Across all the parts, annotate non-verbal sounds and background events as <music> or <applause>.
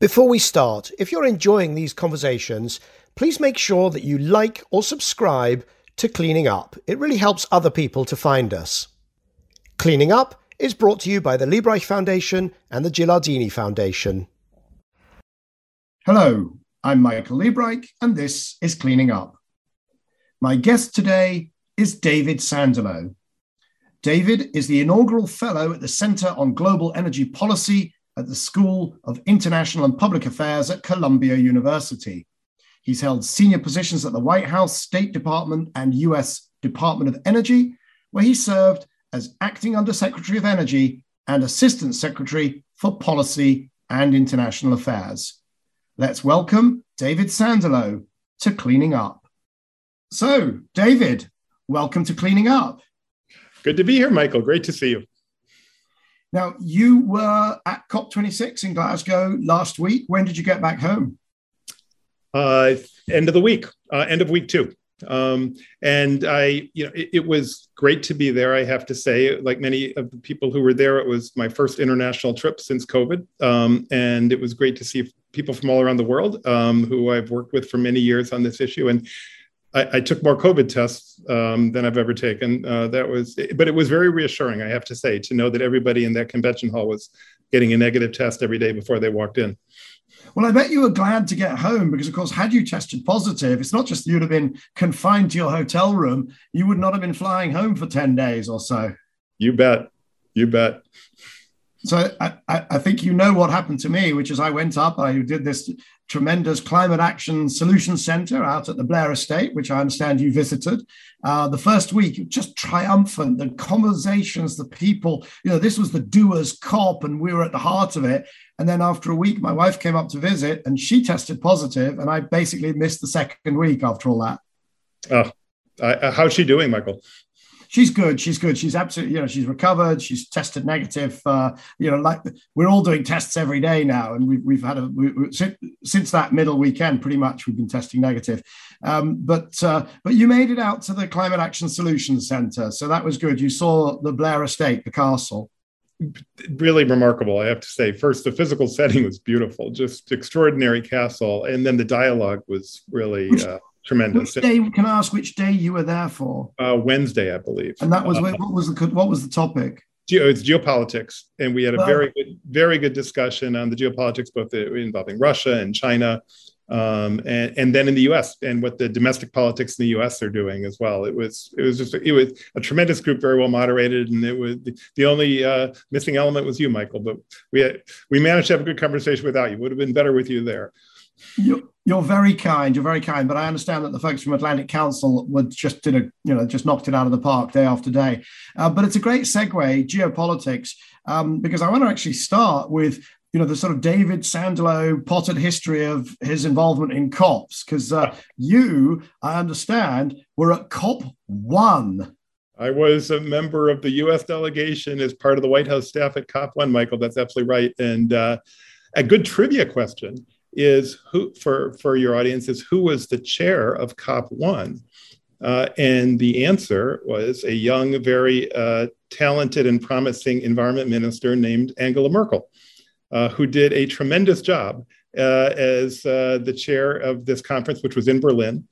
Before we start, if you're enjoying these conversations, please make sure that you like or subscribe to Cleaning Up. It really helps other people to find us. Cleaning Up is brought to you by the Liebreich Foundation and the Gilardini Foundation. Hello, I'm Michael Liebreich, and this is Cleaning Up. My guest today is David Sandalow. David is the inaugural fellow at the Center on Global Energy Policy at the School of International and Public Affairs at Columbia University. He's held senior positions at the White House, State Department, and US Department of Energy, where he served as acting Undersecretary of Energy and Assistant Secretary for Policy and International Affairs. Let's welcome David Sandalow to Cleaning Up. So, David, welcome to Cleaning Up. Good to be here, Michael. Great to see you. Now, you were at COP26 in Glasgow last week. When did you get back home? Uh, end of the week, uh, end of week two. Um, and I, you know, it, it, was great to be there. I have to say, like many of the people who were there, it was my first international trip since COVID, um, and it was great to see people from all around the world um, who I've worked with for many years on this issue. And I, I took more COVID tests um, than I've ever taken. Uh, that was, but it was very reassuring, I have to say, to know that everybody in that convention hall was getting a negative test every day before they walked in. Well, I bet you were glad to get home because, of course, had you tested positive, it's not just you'd have been confined to your hotel room, you would not have been flying home for 10 days or so. You bet. You bet. So I, I, think you know what happened to me, which is I went up, I did this tremendous climate action solution center out at the Blair Estate, which I understand you visited. Uh, the first week, just triumphant, the conversations, the people, you know, this was the doers COP and we were at the heart of it. And then after a week, my wife came up to visit and she tested positive, and I basically missed the second week after all that. Oh, uh, how's she doing, Michael? She's good. She's good. She's absolutely, you know, she's recovered. She's tested negative. Uh, you know, like we're all doing tests every day now, and we've we've had a we, since that middle weekend, pretty much we've been testing negative. Um, but uh, but you made it out to the Climate Action Solutions Centre, so that was good. You saw the Blair Estate, the castle really remarkable i have to say first the physical <laughs> setting was beautiful just extraordinary castle and then the dialogue was really uh, tremendous. Which day can I ask which day you were there for? Uh, Wednesday, I believe. And that was uh, what was the what was the topic? Geo, it's geopolitics, and we had a very good, very good discussion on the geopolitics, both involving Russia and China, um, and, and then in the U.S. and what the domestic politics in the U.S. are doing as well. It was it was just it was a tremendous group, very well moderated, and it was the, the only uh, missing element was you, Michael. But we had, we managed to have a good conversation without you. Would have been better with you there. You're, you're very kind. You're very kind. But I understand that the folks from Atlantic Council would just did a you know just knocked it out of the park day after day. Uh, but it's a great segue geopolitics um, because I want to actually start with you know the sort of David Sandalow potted history of his involvement in COPs because uh, you, I understand, were at COP one. I was a member of the U.S. delegation as part of the White House staff at COP one. Michael, that's absolutely right. And uh, a good trivia question is who for for your audience is who was the chair of COP one, uh, and the answer was a young, very uh, talented and promising environment minister named Angela Merkel, uh, who did a tremendous job uh, as uh, the chair of this conference, which was in Berlin.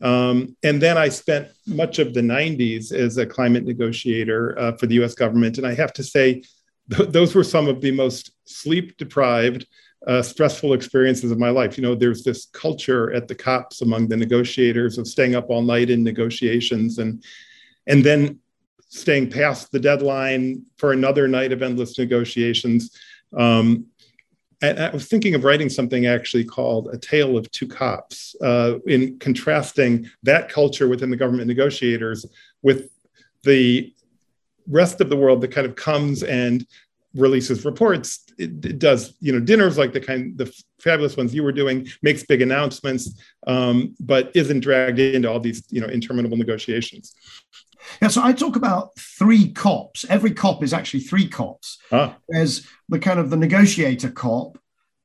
Um, and then I spent much of the 90s as a climate negotiator uh, for the US government. And I have to say, th- those were some of the most sleep deprived, uh, stressful experiences of my life. You know, there's this culture at the cops among the negotiators of staying up all night in negotiations and and then staying past the deadline for another night of endless negotiations. Um, and I was thinking of writing something actually called A Tale of Two Cops, uh, in contrasting that culture within the government negotiators with the rest of the world that kind of comes and releases reports it, it, does you know dinners like the kind the fabulous ones you were doing makes big announcements um, but isn't dragged into all these you know interminable negotiations. Yeah so i talk about three cops. Every cop is actually three cops. Ah. there's the kind of the negotiator cop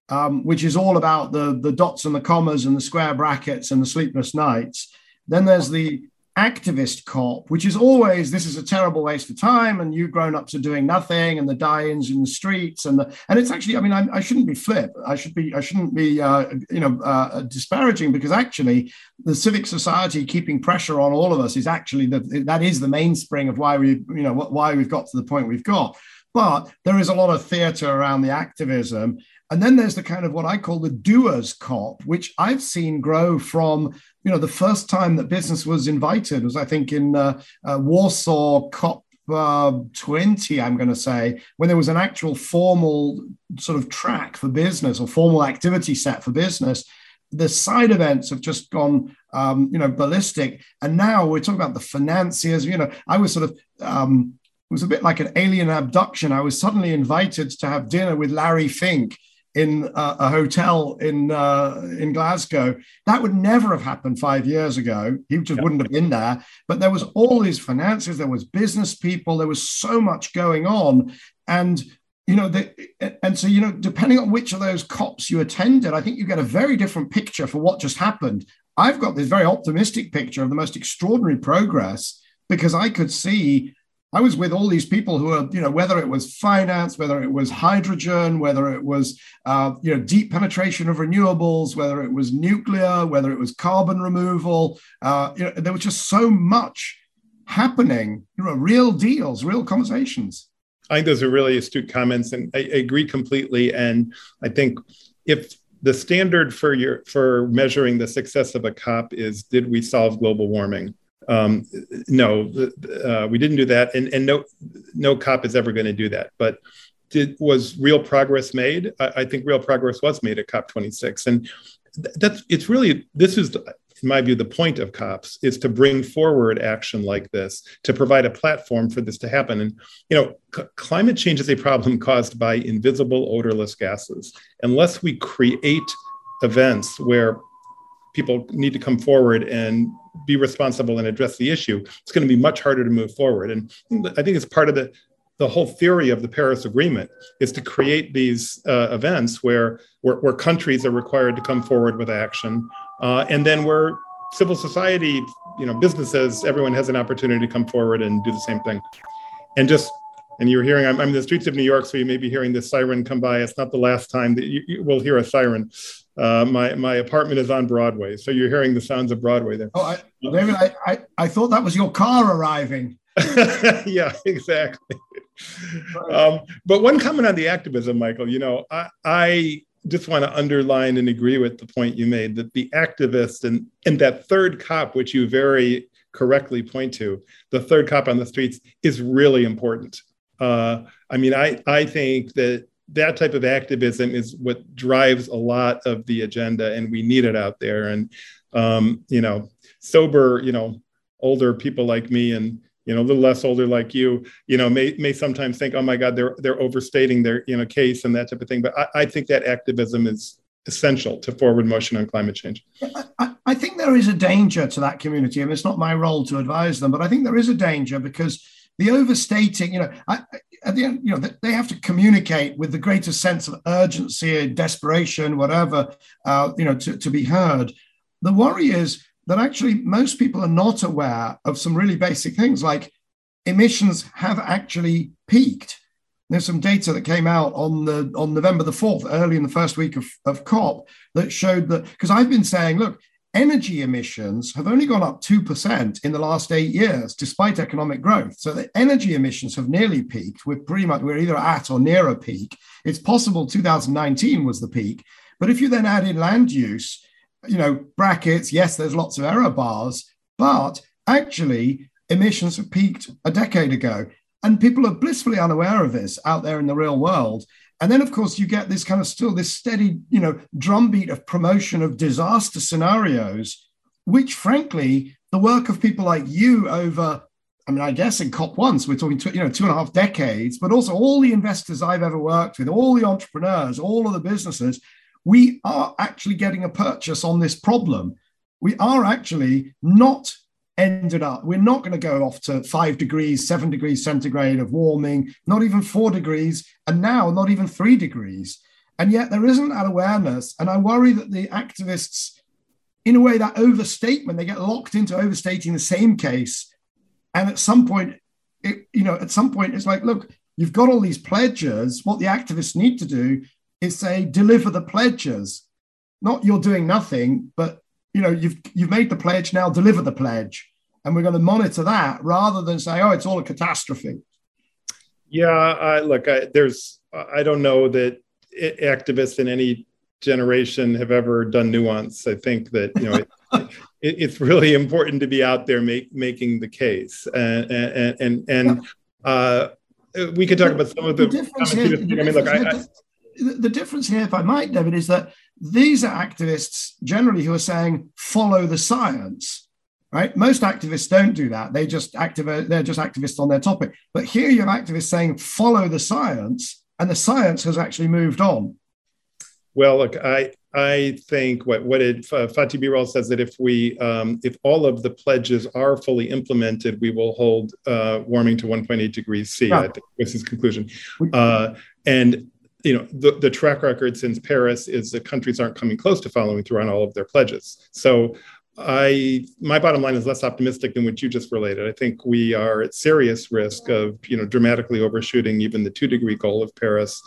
um, which is all about the the dots and the commas and the square brackets and the sleepless nights. Then there's the activist cop, which is always this is a terrible waste of time, and you grown up to doing nothing, and the die-ins in the streets, and the, and it's actually, I mean, I, I shouldn't be flip, I should be, I shouldn't be, uh, you know, uh, disparaging because actually the civic society keeping pressure on all of us is actually the that is the mainspring of why we, you know, why we've got to the point we've got. But there is a lot of theatre around the activism. And then there's the kind of what I call the doers cop, which I've seen grow from, you know, the first time that business was invited was, I think, in uh, uh, Warsaw COP uh, 20, I'm going to say, when there was an actual formal sort of track for business or formal activity set for business. The side events have just gone, um, you know, ballistic. And now we're talking about the financiers. You know, I was sort of um, it was a bit like an alien abduction. I was suddenly invited to have dinner with Larry Fink in uh, a hotel in uh, in Glasgow. That would never have happened five years ago. He just wouldn't have been there. But there was all these finances. There was business people. There was so much going on, and you know, the, and so you know, depending on which of those cops you attended, I think you get a very different picture for what just happened. I've got this very optimistic picture of the most extraordinary progress because I could see I was with all these people who are, you know, whether it was finance, whether it was hydrogen, whether it was, uh, you know, deep penetration of renewables, whether it was nuclear, whether it was carbon removal. Uh, you know, there was just so much happening, you know, real deals, real conversations. I think those are really astute comments, and I, I agree completely. And I think if the standard for your for measuring the success of a COP is did we solve global warming? Um, no, uh, we didn't do that, and, and no, no cop is ever going to do that. But did was real progress made? I, I, think real progress was made at COP 26, and that's it's really this is. in my view, the point of COPs is to bring forward action like this, to provide a platform for this to happen. And, you know, c- climate change is a problem caused by invisible, odorless gases. Unless we create events where people need to come forward and be responsible and address the issue, it's going to be much harder to move forward. And I think it's part of the the whole theory of the Paris Agreement is to create these uh, events where, where, where countries are required to come forward with action, uh, and then where civil society, you know, businesses, everyone has an opportunity to come forward and do the same thing. And just and you're hearing I'm, I'm in the streets of New York, so you may be hearing this siren come by. It's not the last time that you, you will hear a siren. Uh, my my apartment is on Broadway, so you're hearing the sounds of Broadway there. Oh, I, David, I, I, I thought that was your car arriving. <laughs> yeah, exactly. Um, but one comment on the activism, Michael. You know, I, I just want to underline and agree with the point you made that the activists and and that third cop, which you very correctly point to, the third cop on the streets, is really important. Uh, I mean, I I think that that type of activism is what drives a lot of the agenda, and we need it out there. And um, you know, sober, you know, older people like me and you know a little less older like you you know may may sometimes think oh my god they're they're overstating their you know case and that type of thing but i, I think that activism is essential to forward motion on climate change I, I think there is a danger to that community and it's not my role to advise them but i think there is a danger because the overstating, you know, I, at the end, you know, they have to communicate with the greatest sense of urgency, desperation, whatever, uh, you know, to, to be heard. The worry is that actually most people are not aware of some really basic things like emissions have actually peaked. There's some data that came out on the on November the 4th, early in the first week of, of COP, that showed that because I've been saying, look, energy emissions have only gone up 2% in the last eight years, despite economic growth. So the energy emissions have nearly peaked. We're pretty much, we're either at or near a peak. It's possible 2019 was the peak. But if you then add in land use, you know, brackets, yes, there's lots of error bars, but actually emissions have peaked a decade ago. And people are blissfully unaware of this out there in the real world. And then, of course, you get this kind of still this steady, you know, drumbeat of promotion of disaster scenarios, which, frankly, the work of people like you over, I mean, I guess in COP once, we're talking, you know, two and a half decades, but also all the investors I've ever worked with, all the entrepreneurs, all of the businesses, we are actually getting a purchase on this problem. We are actually not ended up we're not going to go off to five degrees seven degrees centigrade of warming not even four degrees and now not even three degrees and yet there isn't that awareness and i worry that the activists in a way, that overstatement, they get locked into overstating the same case. And at some point, it, you know, at some point, it's like, look, you've got all these pledges. What the activists need to do is say, deliver the pledges. Not you're doing nothing, but you know, you've you've made the pledge, now deliver the pledge. And we're going to monitor that rather than say, oh, it's all a catastrophe. Yeah, I, look, I, there's, I don't know that activists in any generation have ever done nuance. I think that you know it, <laughs> it, it's really important to be out there make, making the case, and and and, and uh, we could talk about some of the. the difference here, the I mean, look, I, I, the difference here, if I might, David, is that these are activists generally who are saying follow the science. Right? Most activists don't do that. They just active. They're just activists on their topic. But here you have activists saying follow the science, and the science has actually moved on. Well, look, I I think what what it uh, Fatih Birol says that if we um, if all of the pledges are fully implemented, we will hold uh, warming to 1.8 degrees C. I think was his conclusion. Uh, and you know the, the track record since Paris is that countries aren't coming close to following through on all of their pledges. So I my bottom line is less optimistic than what you just related. I think we are at serious risk of you know dramatically overshooting even the two degree goal of Paris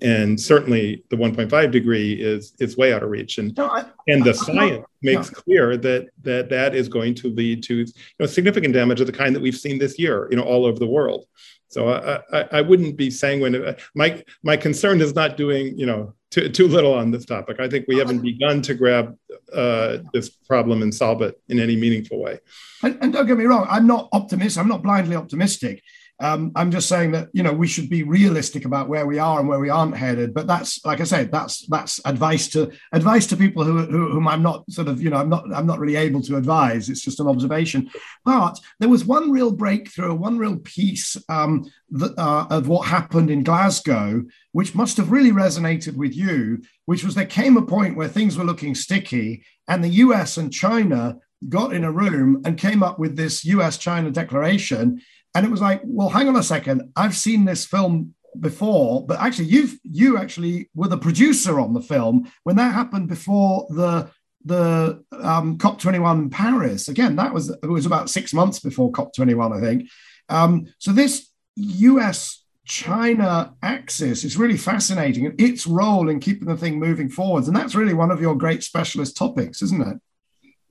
and certainly the 1.5 degree is is way out of reach and no, I, and the I, science I, makes clear that that that is going to lead to you know significant damage of the kind that we've seen this year you know all over the world so i i, wouldn't be sanguine. My my concern is not doing you know too, too little on this topic. I think we haven't begun to grab uh, this problem and solve it in any meaningful way. And, and don't get me wrong i'm not optimistic i'm not blindly optimistic um, I'm just saying that you know we should be realistic about where we are and where we aren't headed. But that's like I said, that's that's advice to advice to people who, who whom I'm not sort of you know I'm not I'm not really able to advise. It's just an observation. But there was one real breakthrough, one real piece um, that, uh, of what happened in Glasgow, which must have really resonated with you. Which was there came a point where things were looking sticky, and the U.S. and China got in a room and came up with this US China declaration and it was like, well, hang on a second. I've seen this film before, but actually, you've you actually were the producer on the film when that happened before the the um, COP twenty one in Paris. Again, that was it was about six months before COP twenty one, I think. Um, so this U.S. China axis is really fascinating, and its role in keeping the thing moving forwards, and that's really one of your great specialist topics, isn't it?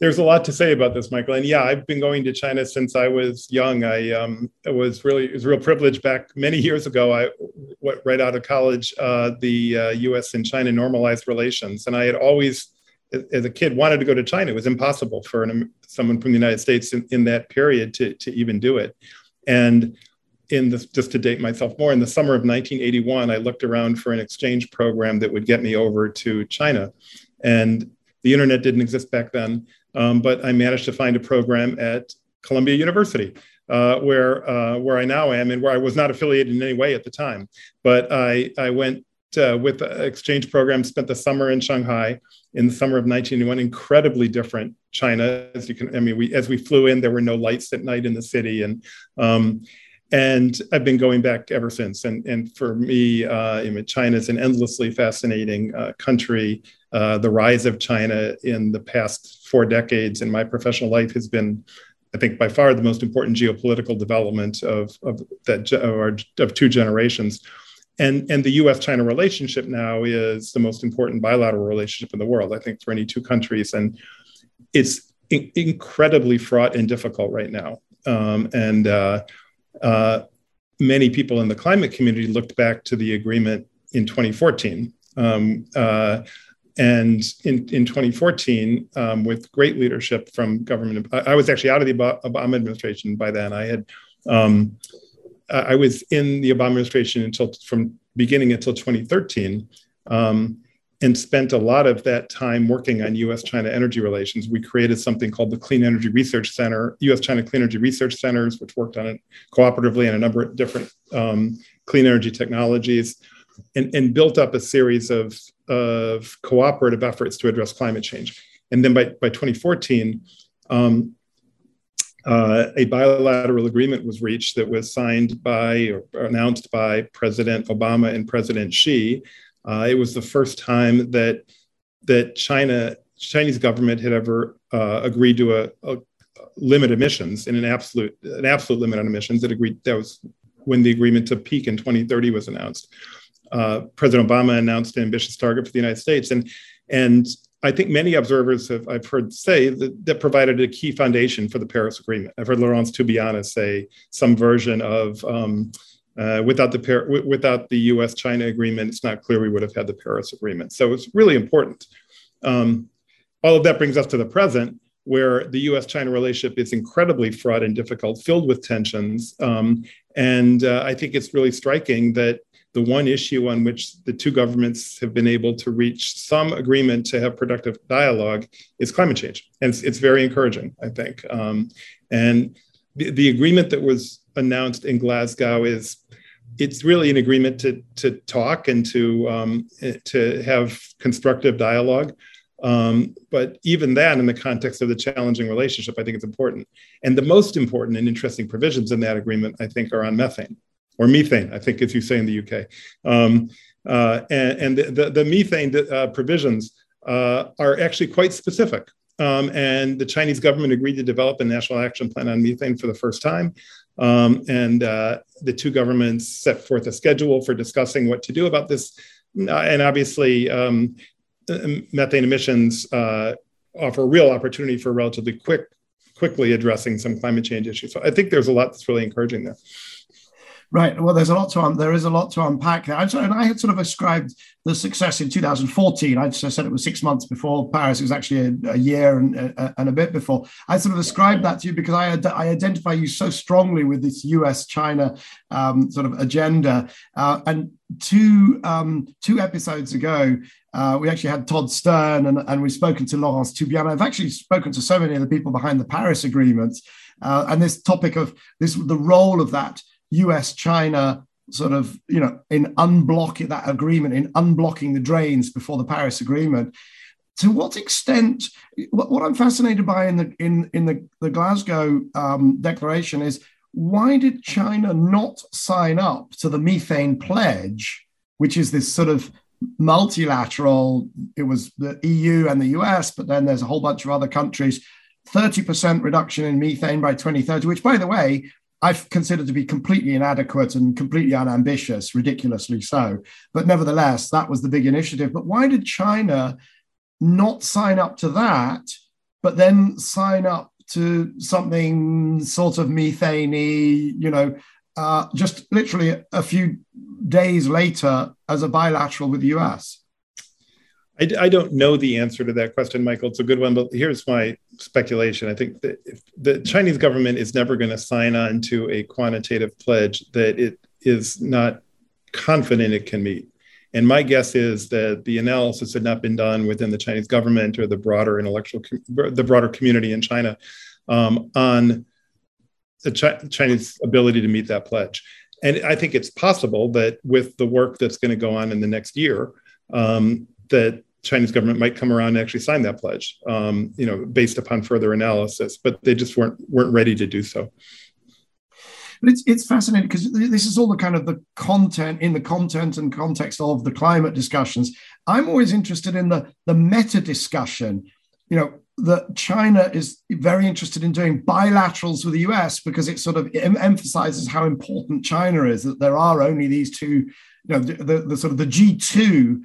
There's a lot to say about this, Michael. And yeah, I've been going to China since I was young. I um, was really it was a real privilege back many years ago. I what, right out of college, uh, the uh, U.S. and China normalized relations, and I had always, as a kid, wanted to go to China. It was impossible for an, someone from the United States in, in that period to to even do it. And in this, just to date myself more, in the summer of 1981, I looked around for an exchange program that would get me over to China, and the internet didn't exist back then. Um, but I managed to find a program at Columbia University, uh, where uh, where I now am, and where I was not affiliated in any way at the time. But I I went uh, with the exchange program, spent the summer in Shanghai in the summer of 1981. Incredibly different China, as you can. I mean, we as we flew in, there were no lights at night in the city, and um, and I've been going back ever since. And and for me, uh, I mean, China is an endlessly fascinating uh, country. Uh, the rise of China in the past four decades in my professional life has been, I think, by far the most important geopolitical development of, of that or of two generations. And, and the US China relationship now is the most important bilateral relationship in the world, I think, for any two countries. And it's in- incredibly fraught and difficult right now. Um, and uh, uh, many people in the climate community looked back to the agreement in 2014. Um, uh, and in, in 2014, um, with great leadership from government, I, I, was actually out of the Obama administration by then. I had, um, I was in the Obama administration until from beginning until 2013, um, and spent a lot of that time working on U.S.-China energy relations. We created something called the Clean Energy Research Center, U.S.-China Clean Energy Research Centers, which worked on it cooperatively on a number of different um, clean energy technologies and, and built up a series of, of cooperative efforts to address climate change. And then by, by 2014, um, uh, a bilateral agreement was reached that was signed by or announced by President Obama and President Xi. Uh, it was the first time that that China Chinese government had ever uh, agreed to a, a, limit emissions in an absolute an absolute limit on emissions. It agreed that was when the agreement to peak in 2030 was announced. Uh, President Obama announced an ambitious target for the United States, and and I think many observers have I've heard say that, that provided a key foundation for the Paris Agreement. I've heard Laurence Tubiana say some version of um, uh, without the without the U.S.-China agreement, it's not clear we would have had the Paris Agreement. So it's really important. Um, all of that brings us to the present, where the US-China relationship is incredibly fraught and difficult, filled with tensions. Um, and uh, I think it's really striking that the one issue on which the two governments have been able to reach some agreement to have productive dialogue is climate change. And it's, it's very encouraging, I think. Um, and the, the agreement that was announced in Glasgow is it's really an agreement to, to talk and to, um, to have constructive dialogue. Um, but even that, in the context of the challenging relationship, I think it's important. And the most important and interesting provisions in that agreement, I think, are on methane or methane, I think, as you say in the UK. Um, uh, and, and the, the, methane uh, provisions uh, are actually quite specific. Um, and the Chinese government agreed to develop a national action plan on methane for the first time. Um, and uh, the two governments set forth a schedule for discussing what to do about this. And obviously, um, methane emissions uh, offer a real opportunity for relatively quick, quickly addressing some climate change issues. So I think there's a lot that's really encouraging there. Right. Well, there's a lot to un- there is a lot to unpack there. And I had sort of ascribed the success in 2014. I said it was six months before Paris. It was actually a, a year and, a, and a bit before. I sort of ascribed that to you because I, I identify you so strongly with this U.S.-China um, sort of agenda. Uh, and two um, two episodes ago, uh, we actually had Todd Stern and, and we've spoken to Laurence Tubiana. I've actually spoken to so many of the people behind the Paris Agreement. Uh, and this topic of this, the role of that US China sort of, you know, in unblocking that agreement, in unblocking the drains before the Paris Agreement. To what extent, what, what I'm fascinated by in the in in the, the Glasgow um, Declaration is why did China not sign up to the methane pledge, which is this sort of multilateral? It was the EU and the US, but then there's a whole bunch of other countries. 30% reduction in methane by 2030, which, by the way, I've considered to be completely inadequate and completely unambitious, ridiculously so. But nevertheless, that was the big initiative. But why did China not sign up to that, but then sign up to something sort of methane you know, uh, just literally a few days later as a bilateral with the US? I, I, don't know the answer to that question, Michael. It's a good one, but here's my speculation. I think that the Chinese government is never going to sign on to a quantitative pledge that it is not confident it can meet. And my guess is that the analysis had not been done within the Chinese government or the broader intellectual, the broader community in China um, on the Ch- Chinese ability to meet that pledge. And I think it's possible that with the work that's going to go on in the next year, um, that Chinese government might come around and actually sign that pledge, um, you know, based upon further analysis, but they just weren't weren't ready to do so. But it's it's fascinating because this is all the kind of the content in the content and context of the climate discussions. I'm always interested in the the meta discussion. You know, that China is very interested in doing bilaterals with the US because it sort of emphasizes how important China is. That there are only these two, you know, the, the, the sort of the G2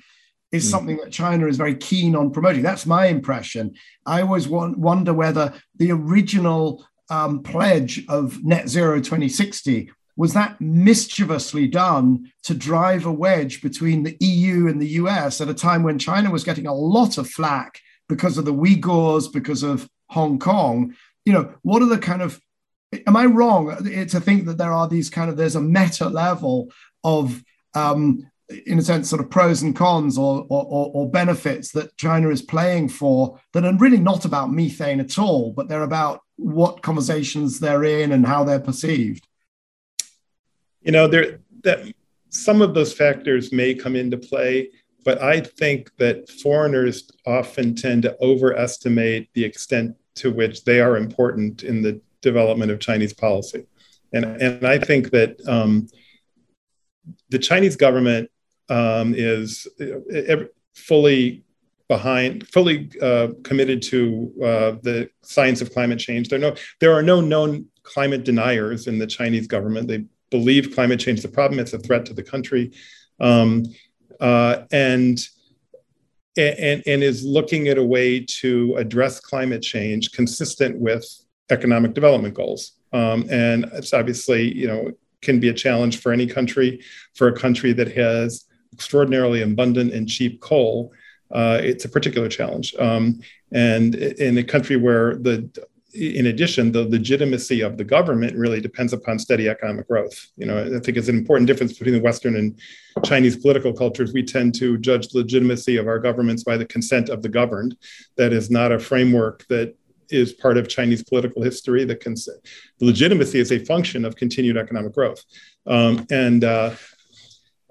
is mm. something that China is very keen on promoting. That's my impression. I always wonder whether the original um, pledge of net zero 2060 was that mischievously done to drive a wedge between the EU and the US at a time when China was getting a lot of flack because of the Uyghurs, because of Hong Kong. You know, what are the kind of am I wrong to think that there are these kind of there's a meta level of um, in a sense, sort of pros and cons or, or, or, benefits that China is playing for that are really not about methane at all, but they're about what conversations they're in and how they're perceived. You know, there that some of those factors may come into play, but I think that foreigners often tend to overestimate the extent to which they are important in the development of Chinese policy, and and I think that. Um, the Chinese government um, is fully behind, fully uh, committed to uh, the science of climate change. There, no, there are no known climate deniers in the Chinese government. They believe climate change is a problem, it's a threat to the country. Um, uh, and, and, and is looking at a way to address climate change consistent with economic development goals. Um, and it's obviously, you know, can be a challenge for any country. For a country that has extraordinarily abundant and cheap coal, uh, it's a particular challenge. Um, and in a country where the in addition, the legitimacy of the government really depends upon steady economic growth. You know, I think it's an important difference between the Western and Chinese political cultures. We tend to judge the legitimacy of our governments by the consent of the governed. That is not a framework that is part of Chinese political history. The, the legitimacy is a function of continued economic growth, um, and, uh,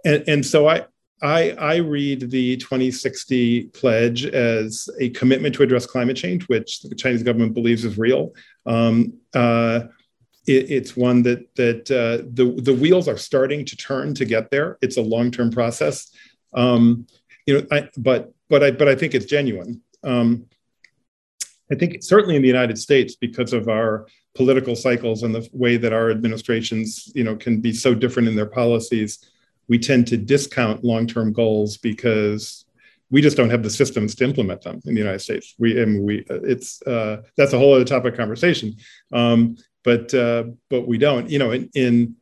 and and so I. I, I read the 2060 pledge as a commitment to address climate change, which the Chinese government believes is real. Um, uh, it, it's one that that uh, the the wheels are starting to turn to get there. It's a long term process, um, you know. I, but but I but I think it's genuine. Um, I think certainly in the United States, because of our political cycles and the way that our administrations, you know, can be so different in their policies, we tend to discount long-term goals because we just don't have the systems to implement them in the United States. We and we it's uh, that's a whole other topic conversation, um, but uh, but we don't. You know, in, in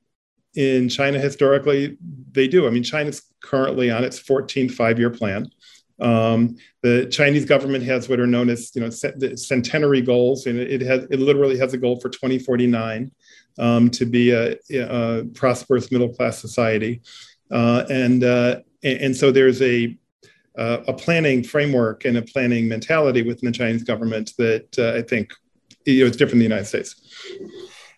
in China historically, they do. I mean, China's currently on its 14th five-year plan. Um, the Chinese government has what are known as you know centenary goals, and it has it literally has a goal for 2049 um, to be a, a, prosperous middle class society, uh, and, uh, and so there's a uh, a planning framework and a planning mentality within the Chinese government that uh, I think you know it's different in the United States.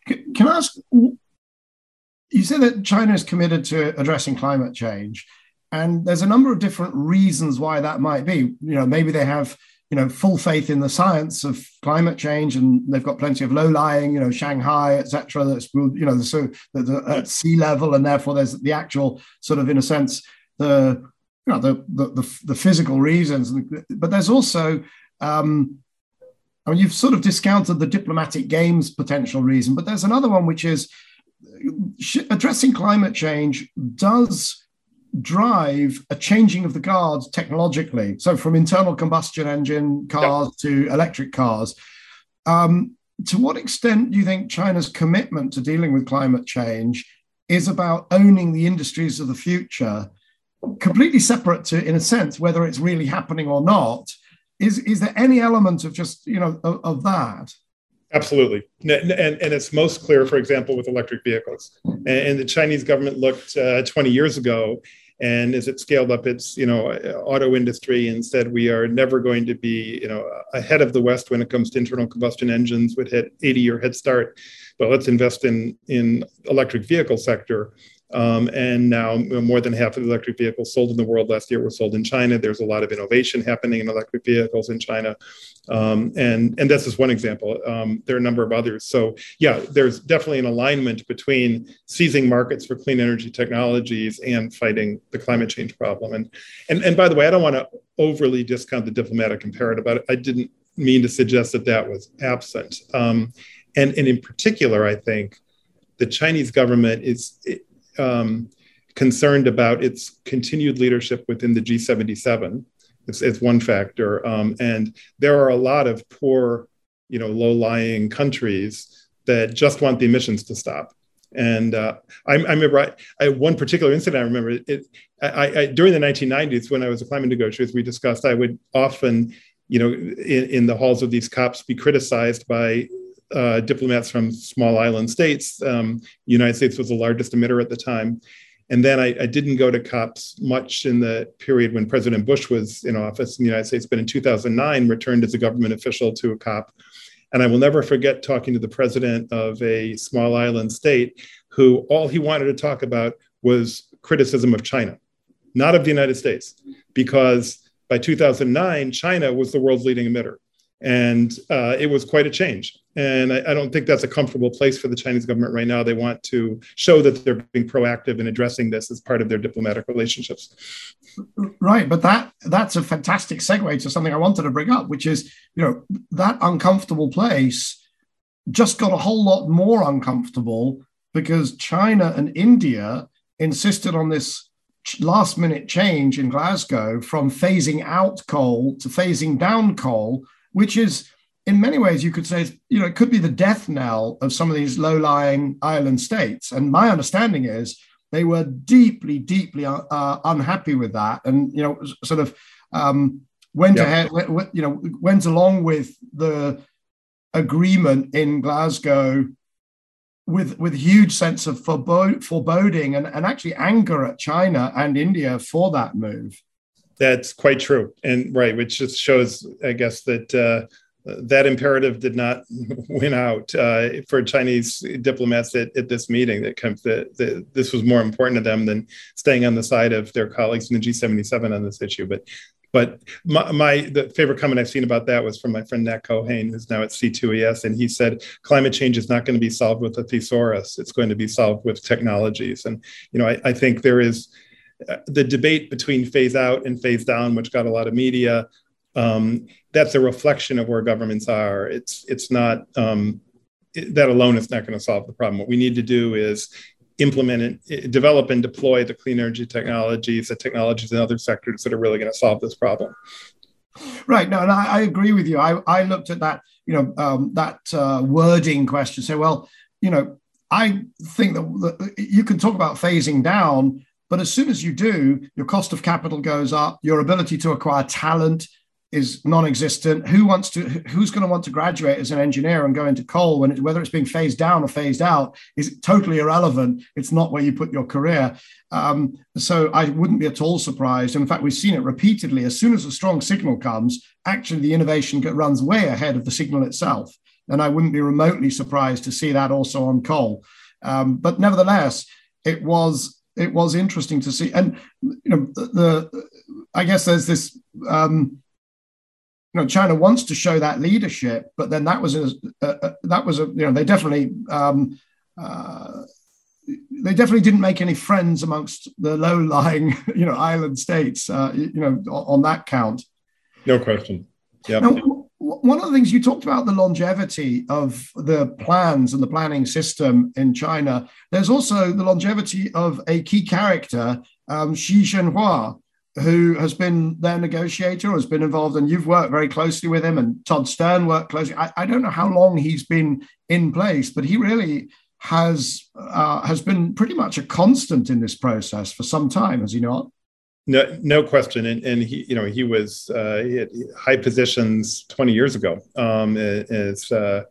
Can I ask? You said that China is committed to addressing climate change. And there's a number of different reasons why that might be. You know, maybe they have you know full faith in the science of climate change, and they've got plenty of low-lying, you know, Shanghai, etc. That's you know, so the, at sea level, and therefore there's the actual sort of, in a sense, the you know the the, the, the physical reasons, but there's also um, I mean, you've sort of discounted the diplomatic games potential reason, but there's another one which is addressing climate change does drive a changing of the guards technologically. So from internal combustion engine cars to electric cars. Um, to what extent do you think China's commitment to dealing with climate change is about owning the industries of the future, completely separate to, in a sense, whether it's really happening or not? Is, is there any element of just, you know, of, of that? Absolutely. And, and, it's most clear, for example, with electric vehicles. And, and the Chinese government looked uh, 20 years ago and as it scaled up its you know auto industry and said we are never going to be you know ahead of the west when it comes to internal combustion engines would hit 80 year head start. But let's invest in in electric vehicle sector um, and now more than half of the electric vehicles sold in the world last year were sold in China. There's a lot of innovation happening in electric vehicles in China. Um, and, and this is one example. Um, there are a number of others. So yeah, there's definitely an alignment between seizing markets for clean energy technologies and fighting the climate change problem. And, and, and by the way, I don't want to overly discount the diplomatic imperative. I, I didn't mean to suggest that that was absent. Um, and, and in particular, I think the Chinese government is um, concerned about its continued leadership within the G77. It's, it's one factor. Um, and there are a lot of poor, you know, low-lying countries that just want the emissions to stop. And uh, I, I, remember I, I, one particular incident. I remember it. I, during the 1990s, when I was a climate negotiator, as we discussed. I would often, you know, in, in the halls of these COPs, be criticized by uh, diplomats from small island states. Um, United States was the largest emitter at the time. And then I, I, didn't go to COPs much in the period when President Bush was in office in the United States, but in 2009 returned as a government official to a COP. And I will never forget talking to the president of a small island state who all he wanted to talk about was criticism of China, not of the United States, because by 2009, China was the world's leading emitter. And uh, it was quite a change. And I, I, don't think that's a comfortable place for the Chinese government right now. They want to show that they're being proactive in addressing this as part of their diplomatic relationships. Right, but that that's a fantastic segue to something I wanted to bring up, which is you know that uncomfortable place just got a whole lot more uncomfortable because China and India insisted on this last minute change in Glasgow from phasing out coal to phasing down coal, which is in many ways you could say you know it could be the death knell of some of these low-lying island states. And my understanding is they were deeply deeply uh, uh unhappy with that. And you know sort of um, went yep. ahead you know went along with the agreement in glasgow with with huge sense of foreboding and, and actually anger at china and india for that move. That's quite true. And right which just shows i guess that uh, that imperative did not <laughs> win out uh, for Chinese diplomats at, at this meeting. That, that, that this was more important to them than staying on the side of their colleagues in the G77 on this issue. But but my, my, the favorite comment I've seen about that was from my friend Nat Keohane, who's now at C2ES, and he said climate change is not going to be solved with a thesaurus; it's going to be solved with technologies. And you know, I, I think there is uh, the debate between phase out and phase down, which got a lot of media, um, that's a reflection of where governments are. It's it's not um, it, that alone is not going to solve the problem. What we need to do is implement and develop and deploy the clean energy technologies, the technologies in other sectors that are really going to solve this problem. Right. No, and I, I agree with you. I, I looked at that, you know, um, that uh, wording question. Say, well, you know, I think that, that you can talk about phasing down, but as soon as you do, your cost of capital goes up, your ability to acquire talent is non-existent. Who wants to? Who's going to want to graduate as an engineer and go into coal when it, whether it's being phased down or phased out is totally irrelevant. It's not where you put your career. Um, so I wouldn't be at all surprised. In fact, we've seen it repeatedly. As soon as a strong signal comes, actually the innovation runs way ahead of the signal itself. And I wouldn't be remotely surprised to see that also on coal. Um, but nevertheless, it was it was interesting to see. And you know, the, the I guess there's this. Um, you know, China wants to show that leadership, but then that was a, that was a you know they definitely um, uh, they definitely didn't make any friends amongst the low-lying <laughs> you know island states uh, you know on that count. No question. Yeah. one of the things you talked about the longevity of the plans and the planning system in China. There's also the longevity of a key character, um, Xie Zhenhua, who has been their negotiator, has been involved, and you've worked very closely with him, and Todd Stern worked closely. I, I don't know how long he's been in place, but he really has uh, has been pretty much a constant in this process for some time, has he not? No, no question. And, and he, you know, he was uh, he high positions 20 years ago um, as uh,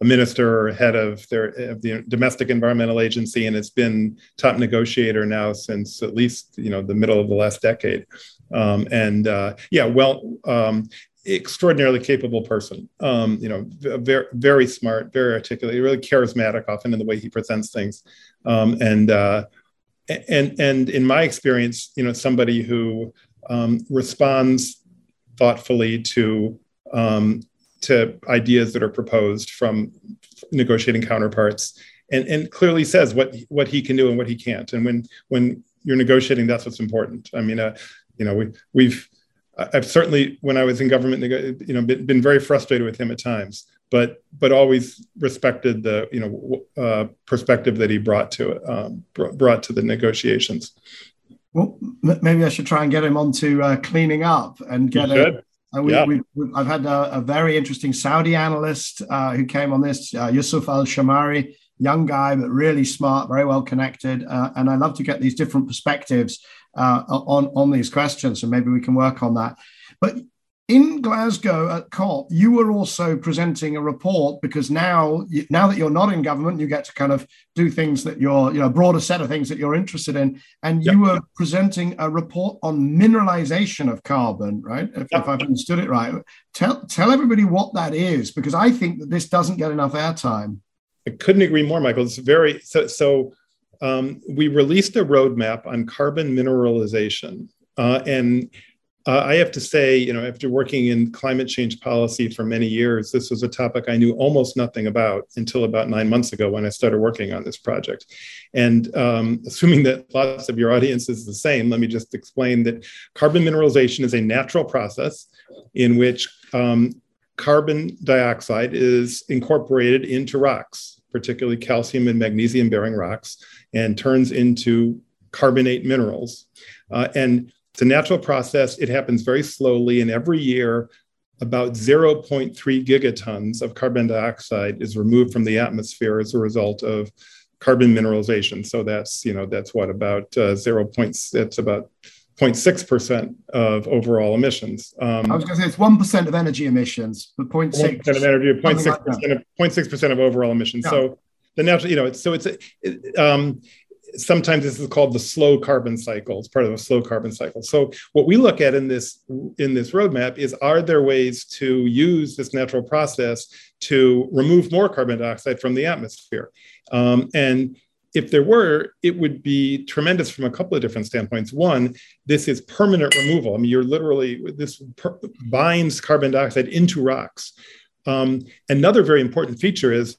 a minister or head of their of the domestic environmental agency and has been top negotiator now since at least you know the middle of the last decade. Um, and uh, yeah well um, extraordinarily capable person. Um, you know very very smart very articulate really charismatic often in the way he presents things. Um, and uh, and and in my experience you know somebody who um, responds thoughtfully to um, to ideas that are proposed from negotiating counterparts and, and clearly says what what he can do and what he can't. And when when you're negotiating that's what's important. I mean uh, you know we we've i've certainly when i was in government you know been, been very frustrated with him at times but but always respected the you know uh, perspective that he brought to it um, brought to the negotiations. Well maybe i should try and get him onto uh, cleaning up and get a, we, yeah. we, we, I've had a, a, very interesting Saudi analyst uh, who came on this, uh, Yusuf Al Shamari, young guy, but really smart, very well connected. Uh, and I love to get these different perspectives uh, on, on these questions. So maybe we can work on that. But in Glasgow at COP, you were also presenting a report because now, now that you're not in government, you get to kind of do things that you're, you know, a broader set of things that you're interested in. And you yep. were presenting a report on mineralization of carbon, right? If, yep. if, I've understood it right. Tell, tell everybody what that is, because I think that this doesn't get enough airtime. I couldn't agree more, Michael. It's very, so, so um, we released a roadmap on carbon mineralization. Uh, and uh, I have to say, you know, after working in climate change policy for many years, this was a topic I knew almost nothing about until about nine months ago when I started working on this project. And um, assuming that lots of your audience is the same, let me just explain that carbon mineralization is a natural process in which um, carbon dioxide is incorporated into rocks, particularly calcium and magnesium bearing rocks, and turns into carbonate minerals. Uh, and it's a natural process. It happens very slowly, and every year, about 0.3 gigatons of carbon dioxide is removed from the atmosphere as a result of carbon mineralization. So that's you know that's what about uh, 0. It's about 0.6% of overall emissions. Um, I was going to say it's 1% of energy emissions, but 0.6 percent of energy, 0.6% like of 0.6% of overall emissions. Yeah. So the natural, you know, it's so it's it, um, sometimes this is called the slow carbon cycle. It's part of the slow carbon cycle. So what we look at in this in this roadmap is are there ways to use this natural process to remove more carbon dioxide from the atmosphere? Um, and if there were, it would be tremendous from a couple of different standpoints. One, this is permanent removal. I mean, you're literally this per- binds carbon dioxide into rocks. Um, another very important feature is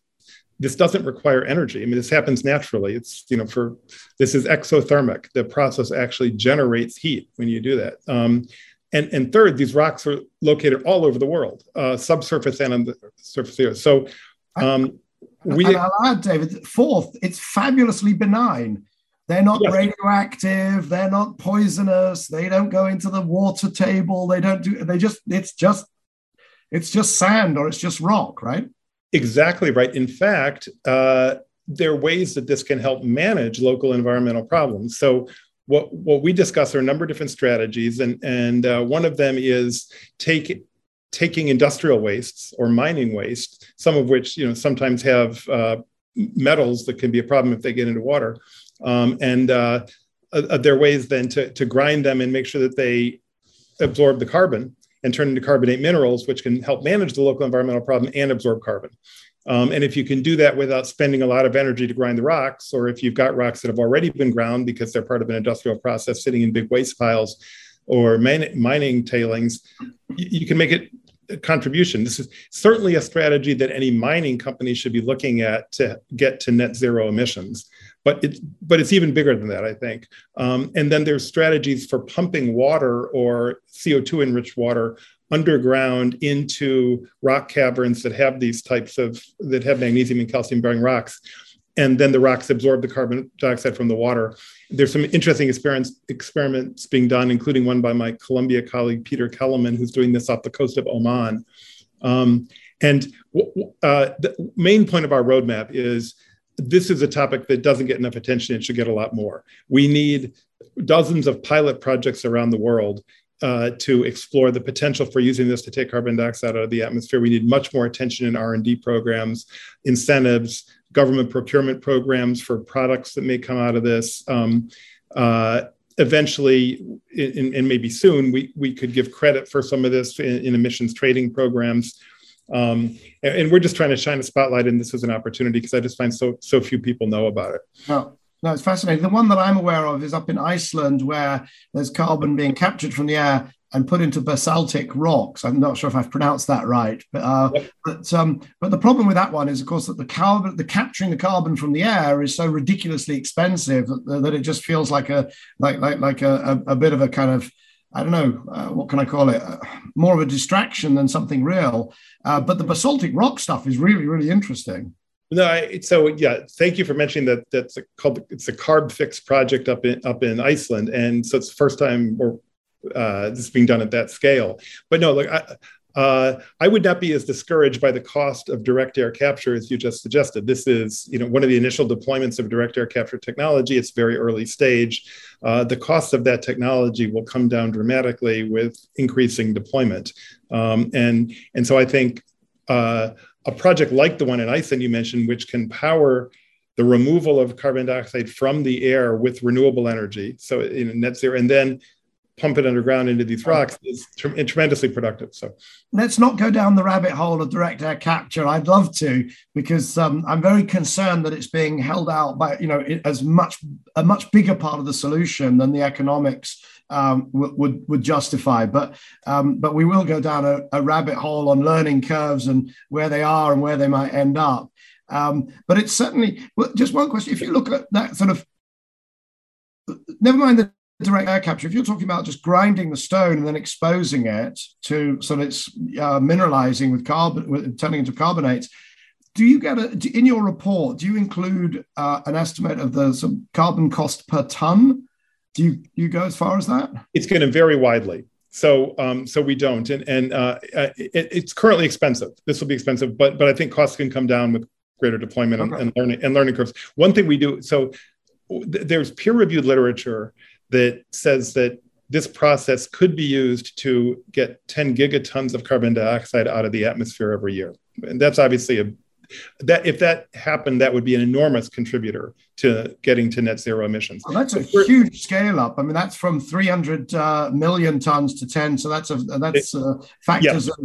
this doesn't require energy. I mean, this happens naturally. It's, you know, for this is exothermic. The process actually generates heat when you do that. Um, and, and third, these rocks are located all over the world, uh, subsurface and on the surface here. So um, we. I'll add, David, fourth, it's fabulously benign. They're not yes. radioactive. They're not poisonous. They don't go into the water table. They don't do. They just. It's just. It's just sand or it's just rock, right? Exactly right. In fact, uh, there are ways that this can help manage local environmental problems. So, what, what we discuss are a number of different strategies, and, and uh, one of them is take, taking industrial wastes or mining waste, some of which you know sometimes have uh, metals that can be a problem if they get into water, um, and uh, uh, there are ways then to, to grind them and make sure that they absorb the carbon and turn into carbonate minerals, which can help manage the local environmental problem and absorb carbon. Um, and if you can do that without spending a lot of energy to grind the rocks, or if you've got rocks that have already been ground because they're part of an industrial process sitting in big waste piles or man- mining tailings, you, you can make it a contribution. This is certainly a strategy that any mining company should be looking at to get to net zero emissions but it's but it's even bigger than that, I think. Um, and then there's strategies for pumping water or CO2 enriched water underground into rock caverns that have these types of that have magnesium and calcium bearing rocks and then the rocks absorb the carbon dioxide from the water. There's some interesting experiments, experiments being done, including one by my Columbia colleague Peter Kelemen, who's doing this off the coast of Oman. Um, and uh, the main point of our roadmap is this is a topic that doesn't get enough attention. It should get a lot more. We need dozens of pilot projects around the world uh, to explore the potential for using this to take carbon dioxide out of the atmosphere. We need much more attention in R&D programs, incentives, government procurement programs for products that may come out of this. Um, uh, eventually, and maybe soon, we, we could give credit for some of this in, in emissions trading programs. Um, and, and, we're just trying to shine a spotlight, and this is an opportunity because I just find so so few people know about it. No, no, it's fascinating. The one that I'm aware of is up in Iceland, where there's carbon being captured from the air and put into basaltic rocks. I'm not sure if I've pronounced that right, but uh, yep. but um, but the problem with that one is, of course, that the carbon, the capturing the carbon from the air is so ridiculously expensive that, that it just feels like a like like like a, a, a bit of a kind of I don't know, uh, what can I call it? Uh, more of a distraction than something real. Uh, but the basaltic rock stuff is really, really interesting. No, I, so yeah, thank you for mentioning that. That's a, called it's a Carbfix project up in up in Iceland, and so it's the first time we're uh, this is being done at that scale. But no, like I, uh, I would not be as discouraged by the cost of direct air capture as you just suggested. This is, you know, one of the initial deployments of direct air capture technology. It's very early stage. Uh, the cost of that technology will come down dramatically with increasing deployment. Um, and and so I think uh, a project like the one in Iceland you mentioned, which can power the removal of carbon dioxide from the air with renewable energy, so in net zero, and then pump it underground into these rocks is tre- tremendously productive. So let's not go down the rabbit hole of direct air capture. I'd love to because um, I'm very concerned that it's being held out by you know as much a much bigger part of the solution than the economics um, would would justify. But um, but we will go down a, a, rabbit hole on learning curves and where they are and where they might end up. Um, but it's certainly well, just one question. If you look at that sort of, never mind the direct air capture, if you're talking about just grinding the stone and then exposing it to so that it's uh, mineralizing with carbon, with, turning into carbonates, do you get a in your report? Do you include uh, an estimate of the carbon cost per ton? Do you you go as far as that? It's going to vary widely. So, um, so we don't, and and uh, uh it, it's currently expensive. This will be expensive, but but I think costs can come down with greater deployment okay. and, and, learning and learning curves. One thing we do so th- there's peer reviewed literature that says that this process could be used to get 10 gigatons of carbon dioxide out of the atmosphere every year. And that's obviously a that if that happened, that would be an enormous contributor to getting to net zero emissions. Well, that's a huge scale up. I mean, that's from 300 uh, million tons to 10. So that's a that's uh, factors of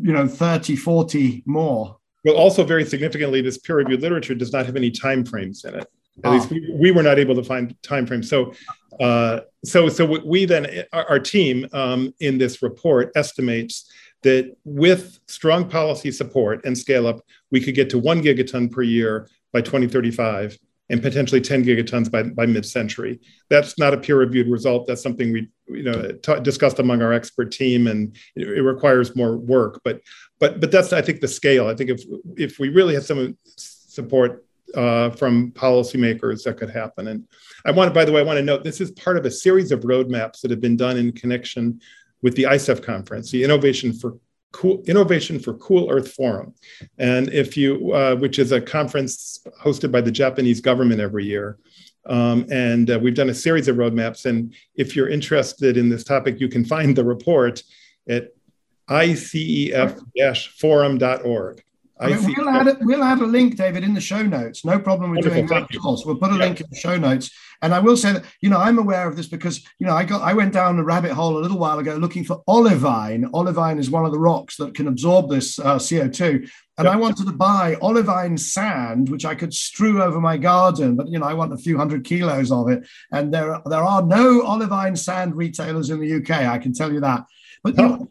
you know 30, 40 more. Well, also very significantly, this peer-reviewed literature does not have any time frames in it. At oh. least we, we, were not able to find time frames. So, uh, so, so we then, our, our team um, in this report estimates that with strong policy support and scale up, we could get to one gigaton per year by 2035 and potentially 10 gigatons by, by mid-century. That's not a peer-reviewed result. That's something we you know t- discussed among our expert team, and it, it, requires more work. But but but that's I think the scale. I think if if we really had some support uh, from policymakers, that could happen. And I want, to, by the way, I want to note this is part of a series of roadmaps that have been done in connection with the ICEF conference, the Innovation for Cool Innovation for Cool Earth Forum, and if you, uh, which is a conference hosted by the Japanese government every year. Um, and uh, we've done a series of roadmaps. And if you're interested in this topic, you can find the report at icef-forum.org. I mean, we'll, add a, we'll add a link, David, in the show notes. No problem with Wonderful, doing that. Of course. We'll put a yeah. link in the show notes. And I will say that, you know, I'm aware of this because, you know, I got I went down the rabbit hole a little while ago looking for olivine. Olivine is one of the rocks that can absorb this uh, CO2. And I wanted to buy olivine sand, which I could strew over my garden, but you know, I want a few hundred kilos of it. And there, there are no olivine sand retailers in the UK, I can tell you that. But you know,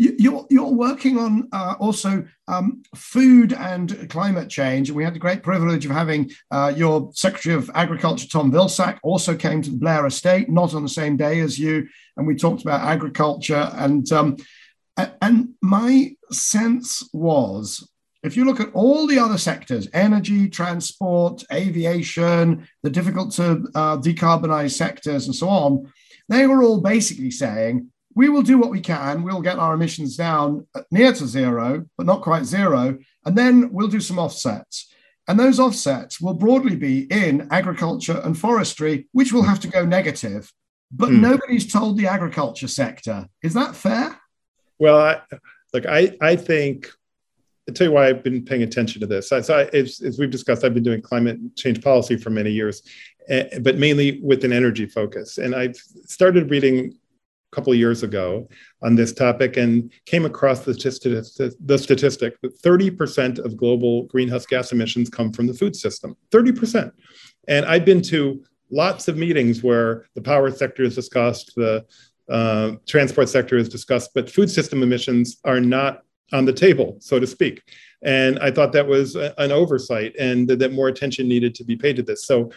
you're, you're working on uh, also um, food and climate change. And we had the great privilege of having uh, your Secretary of Agriculture, Tom Vilsack, also came to the Blair Estate, not on the same day as you. And we talked about agriculture. And, um, and my sense was if you look at all the other sectors energy, transport, aviation, the difficult to uh, decarbonize sectors, and so on they were all basically saying we will do what we can. We'll get our emissions down near to zero, but not quite zero. And then we'll do some offsets. And those offsets will broadly be in agriculture and forestry, which will have to go negative. But mm. nobody's told the agriculture sector. Is that fair? Well, I, look, I, I think I'll tell you why I've been paying attention to this. So, I, as, as, we've discussed, I've been doing climate change policy for many years, uh, but mainly with an energy focus. And I've started reading couple of years ago on this topic and came across the, statistic, the statistic that 30% of global greenhouse gas emissions come from the food system. 30%. And I've been to lots of meetings where the power sector is discussed, the uh, transport sector is discussed, but food system emissions are not on the table, so to speak. And I thought that was a, an oversight and that, more attention needed to be paid to this. So,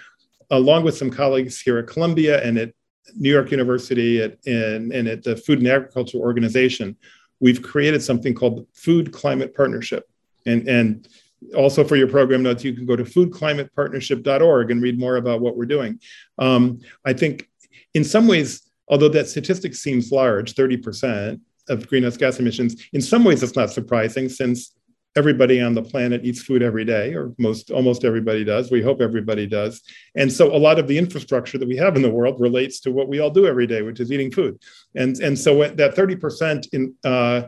along with some colleagues here at Columbia and at New York University at, and, and at the Food and Agriculture Organization, we've created something called the Food Climate Partnership. And, and also for your program notes, you can go to foodclimatepartnership.org and read more about what we're doing. Um, I think in some ways, although that statistic seems large, 30% of greenhouse gas emissions, in some ways it's not surprising since everybody on the planet eats food every day, or most almost everybody does. We hope everybody does. And so a lot of the infrastructure that we have in the world relates to what we all do every day, which is eating food. And, and so that 30% in, uh,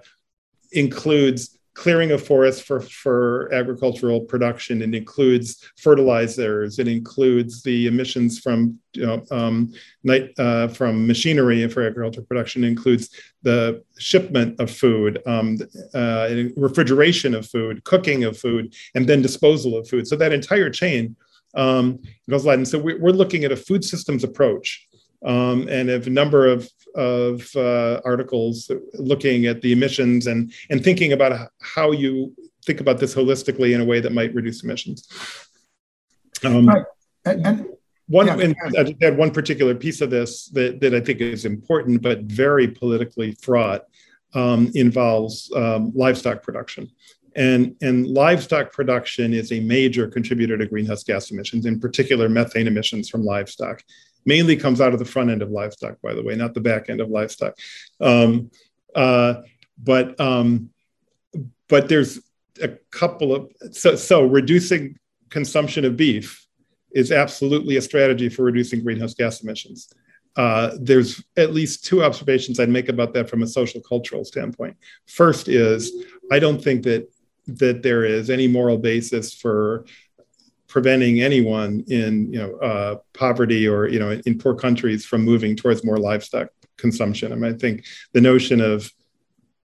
includes clearing of forests for, for agricultural production. It includes fertilizers. It includes the emissions from you know, um, night, uh, from machinery for agricultural production. It includes the shipment of food, um, uh, refrigeration of food, cooking of food, and then disposal of food. So that entire chain um, goes a lot. And so we're looking at a food systems approach um, and have a number of, of uh, articles looking at the emissions and, and thinking about how you think about this holistically in a way that might reduce emissions. Um, right. And, and one, yeah, and I just add one particular piece of this that, that I think is important, but very politically fraught, um, involves um, livestock production. And, and livestock production is a major contributor to greenhouse gas emissions, in particular methane emissions from livestock mainly comes out of the front end of livestock, by the way, not the back end of livestock. Um, uh, but um, but there's a couple of so, so reducing consumption of beef is absolutely a strategy for reducing greenhouse gas emissions. Uh, there's at least two observations I'd make about that from a social cultural standpoint. First is I don't think that that there is any moral basis for preventing anyone in you know uh, poverty or you know in poor countries from moving towards more livestock consumption. I mean, I think the notion of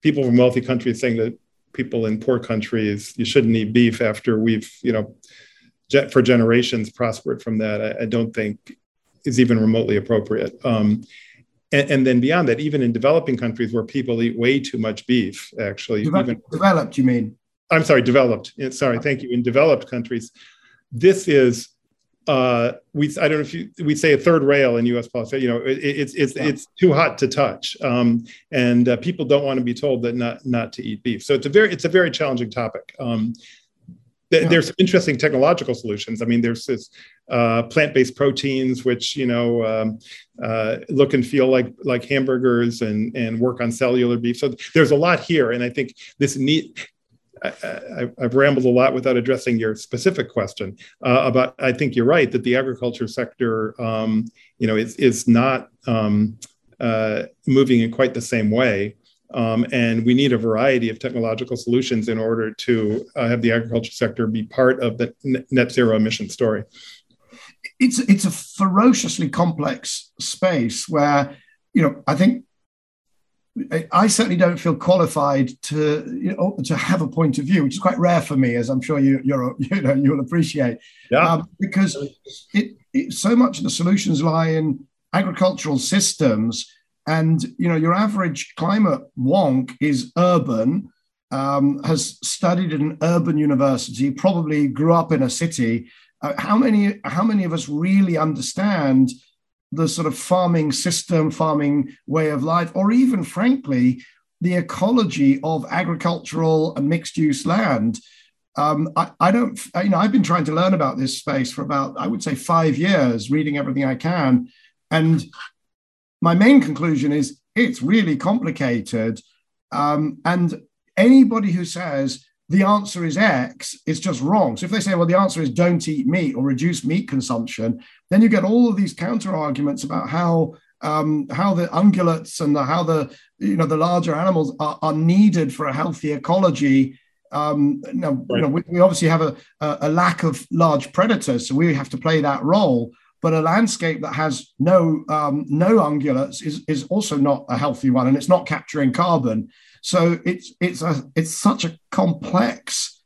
people from wealthy countries saying that people in poor countries you shouldn't eat beef after we've you know for generations prospered from that, I, I don't think is even remotely appropriate. Um, and, and, then beyond that, even in developing countries where people eat way too much beef, actually, even, developed, you mean? I'm sorry, developed. Sorry, thank you. In developed countries, this is uh, we I don't know if you we say a third rail in U.S. policy. You know, it, it's it's yeah. it's too hot to touch, um, and uh, people don't want to be told that not not to eat beef. So it's a very it's a very challenging topic. Um, th- yeah. There's some interesting technological solutions. I mean, there's this uh, plant-based proteins which you know um, uh, look and feel like like hamburgers and and work on cellular beef. So there's a lot here, and I think this need I, have rambled a lot without addressing your specific question uh, about. I think you're right that the agriculture sector, um, you know, is is not um, uh, moving in quite the same way, um, and we need a variety of technological solutions in order to uh, have the agriculture sector be part of the net zero emission story. It's it's a ferociously complex space where you know I think I certainly don't feel qualified to you know, to have a point of view, which is quite rare for me, as I'm sure you you're, <laughs> you know you'll appreciate. Yeah. Um, because it, it, so much of the solutions lie in agricultural systems, and you know your average climate wonk is urban, um, has studied at an urban university, probably grew up in a city. Uh, how many how many of us really understand? The sort of farming system, farming way of life, or even, frankly, the ecology of agricultural and mixed use land. Um, I, I, don't, you know, I've been trying to learn about this space for about, I would say, five years, reading everything I can. And my main conclusion is it's really complicated. Um, and anybody who says the answer is X, it's just wrong. So if they say, well, the answer is don't eat meat or reduce meat consumption, then you get all of these counter arguments about how um, how the ungulates and the, how the you know the larger animals are, are needed for a healthy ecology. Um, now, right. you know, we, we, obviously have a, a lack of large predators, so we have to play that role. But a landscape that has no um, no ungulates is is also not a healthy one, and it's not capturing carbon. So it's it's a it's such a complex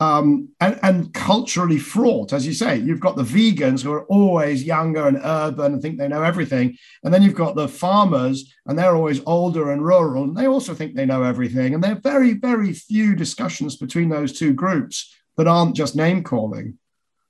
um, and, and, culturally fraught, as you say. You've got the vegans who are always younger and urban and think they know everything, and then you've got the farmers and they're always older and rural, and they also think they know everything. And there are very very few discussions between those two groups that aren't just name calling.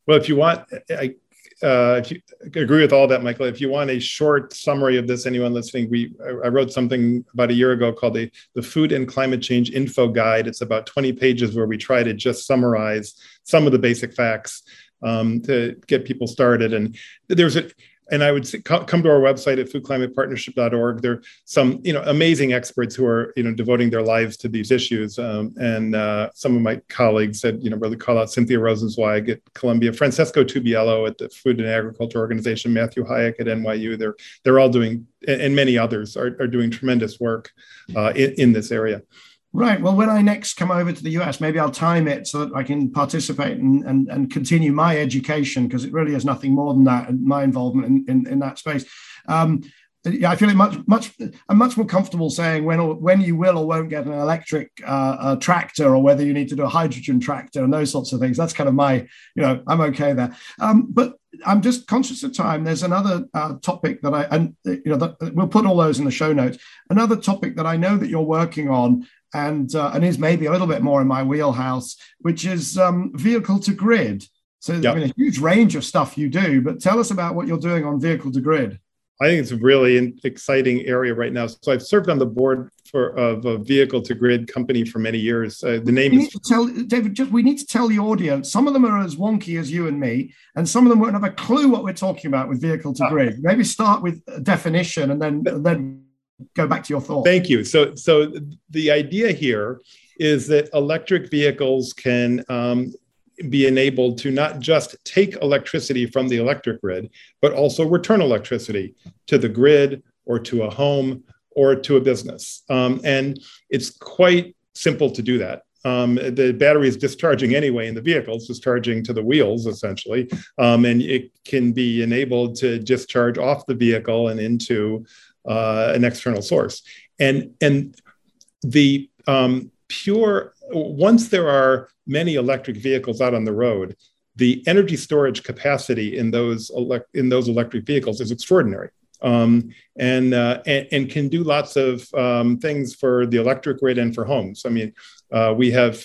Well, if you want, I, uh, if you agree with all that, Michael, if you want a short summary of this, anyone listening, we I wrote something about a year ago called the, the Food and Climate Change Info Guide. It's about 20 pages where we try to just summarize some of the basic facts um, to get people started. And there's a and I would say, come to our website at foodclimatepartnership.org. There are some, you know, amazing experts who are, you know, devoting their lives to these issues. Um, and uh, some of my colleagues said, you know, really call out Cynthia Rosenzweig at Columbia, Francesco Tubiello at the Food and Agriculture Organization, Matthew Hayek at NYU. They're they're all doing, and many others are, are doing tremendous work uh, in, in this area. Right. Well, when I next come over to the US, maybe I'll time it so that I can participate and, and, and continue my education because it really is nothing more than that and my involvement in, in, in that space. Um, yeah, I feel it much, much. I'm much more comfortable saying when or when you will or won't get an electric uh, tractor, or whether you need to do a hydrogen tractor and those sorts of things. That's kind of my, you know, I'm okay there. Um, but I'm just conscious of time. There's another uh, topic that I, and you know, that, we'll put all those in the show notes. Another topic that I know that you're working on, and uh, and is maybe a little bit more in my wheelhouse, which is um, vehicle to grid. So yep. I mean, a huge range of stuff you do, but tell us about what you're doing on vehicle to grid. I think it's a really exciting area right now. So I've served on the board for of a vehicle to grid company for many years. Uh, the name we is tell David. Just we need to tell the audience. Some of them are as wonky as you and me, and some of them won't have a clue what we're talking about with vehicle to ah. grid. Maybe start with a definition and then and then go back to your thought. Thank you. So so the idea here is that electric vehicles can um, be enabled to not just take electricity from the electric grid, but also return electricity to the grid or to a home or to a business. Um, and it's quite simple to do that. Um, the battery is discharging anyway in the vehicle, it's discharging to the wheels essentially, um, and it can be enabled to discharge off the vehicle and into uh, an external source. And and the um, pure once there are many electric vehicles out on the road, the energy storage capacity in those elect- in those electric vehicles is extraordinary. Um, and, uh, and, and can do lots of um, things for the electric grid and for homes. I mean, uh, we have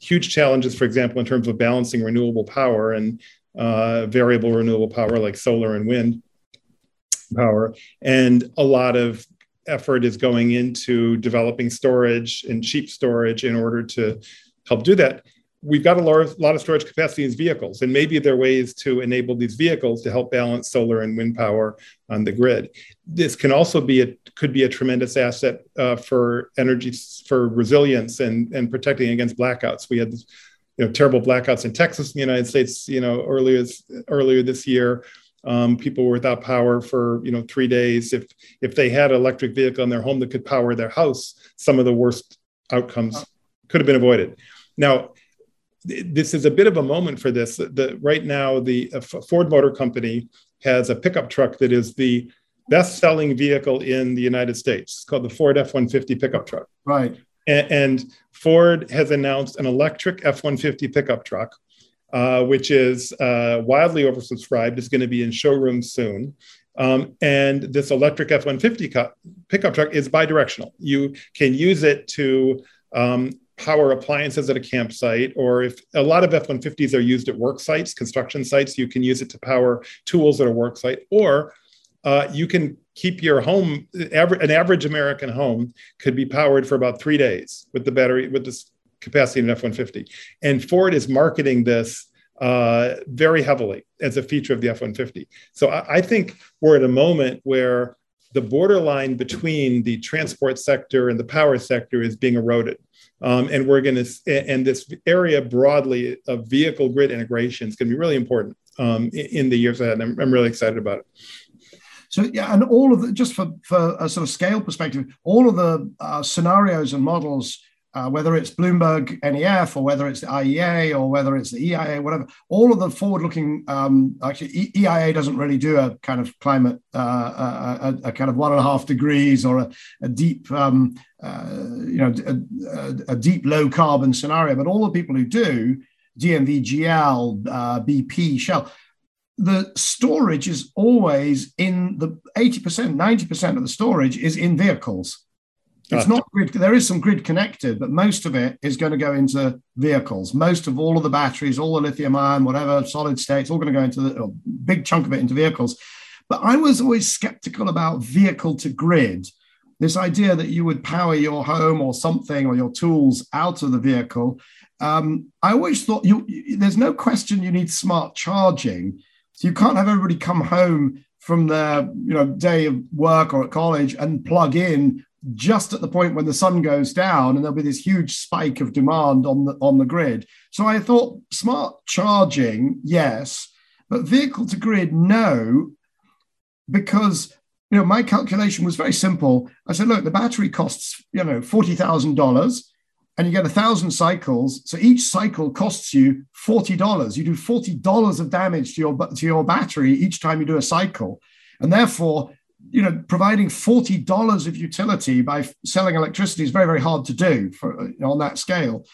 huge challenges, for example, in terms of balancing renewable power and uh, variable renewable power like solar and wind power, and a lot of effort is going into developing storage and cheap storage in order to help do that. We've got a lot of, storage capacity in these vehicles, and maybe there are ways to enable these vehicles to help balance solar and wind power on the grid. This can also be a could be a tremendous asset uh, for energy for resilience and and protecting against blackouts. We had you know terrible blackouts in Texas, in the United States, you know earlier earlier this year. Um, people were without power for you know three days. If if they had an electric vehicle in their home that could power their house, some of the worst outcomes could have been avoided. Now, this is a bit of a moment for this. The, right now, the uh, Ford Motor Company has a pickup truck that is the best-selling vehicle in the United States. It's called the Ford F-150 pickup truck. Right. And, and Ford has announced an electric F-150 pickup truck uh, which is uh, wildly oversubscribed, is going to be in showrooms soon. Um, and this electric F 150 pickup truck is bidirectional. You can use it to um, power appliances at a campsite, or if a lot of F 150s are used at work sites, construction sites, you can use it to power tools at a work site, or uh, you can keep your home, an average American home could be powered for about three days with the battery, with this capacity in F 150. And Ford is marketing this uh, very heavily as a feature of the F 150. So I, I, think we're at a moment where the borderline between the transport sector and the power sector is being eroded. Um, and we're going to, and this area broadly of vehicle grid integration is going to be really important um, in, in, the years ahead. I'm, I'm really excited about it. So yeah, and all of the just for for a sort of scale perspective, all of the uh, scenarios and models uh, whether it's Bloomberg NEF or whether it's the IEA or whether it's the EIA, whatever, all of the forward-looking, um, actually, EIA doesn't really do a kind of climate, uh, a, a, a, kind of one and a half degrees or a, a deep, um, uh, you know, a, deep low carbon scenario. But all the people who do, DNV, GL, uh, BP, Shell, the storage is always in the 80%, 90% of the storage is in vehicles. It's not grid. There is some grid connected, but most of it is going to go into vehicles. Most of all of the batteries, all the lithium ion, whatever solid state, it's all going to go into the a big chunk of it into vehicles. But I was always skeptical about vehicle to grid. This idea that you would power your home or something or your tools out of the vehicle. Um, I always thought you, you, there's no question you need smart charging. So you can't have everybody come home from their you know day of work or at college and plug in just at the point when the sun goes down and there'll be this huge spike of demand on the on the grid so i thought smart charging yes but vehicle to grid no because you know my calculation was very simple i said look the battery costs you know $40000 and you get a thousand cycles. So each cycle costs you forty dollars. You do forty dollars of damage to your to your battery each time you do a cycle, and therefore, you know, providing forty dollars of utility by selling electricity is very very hard to do for, know, on that scale.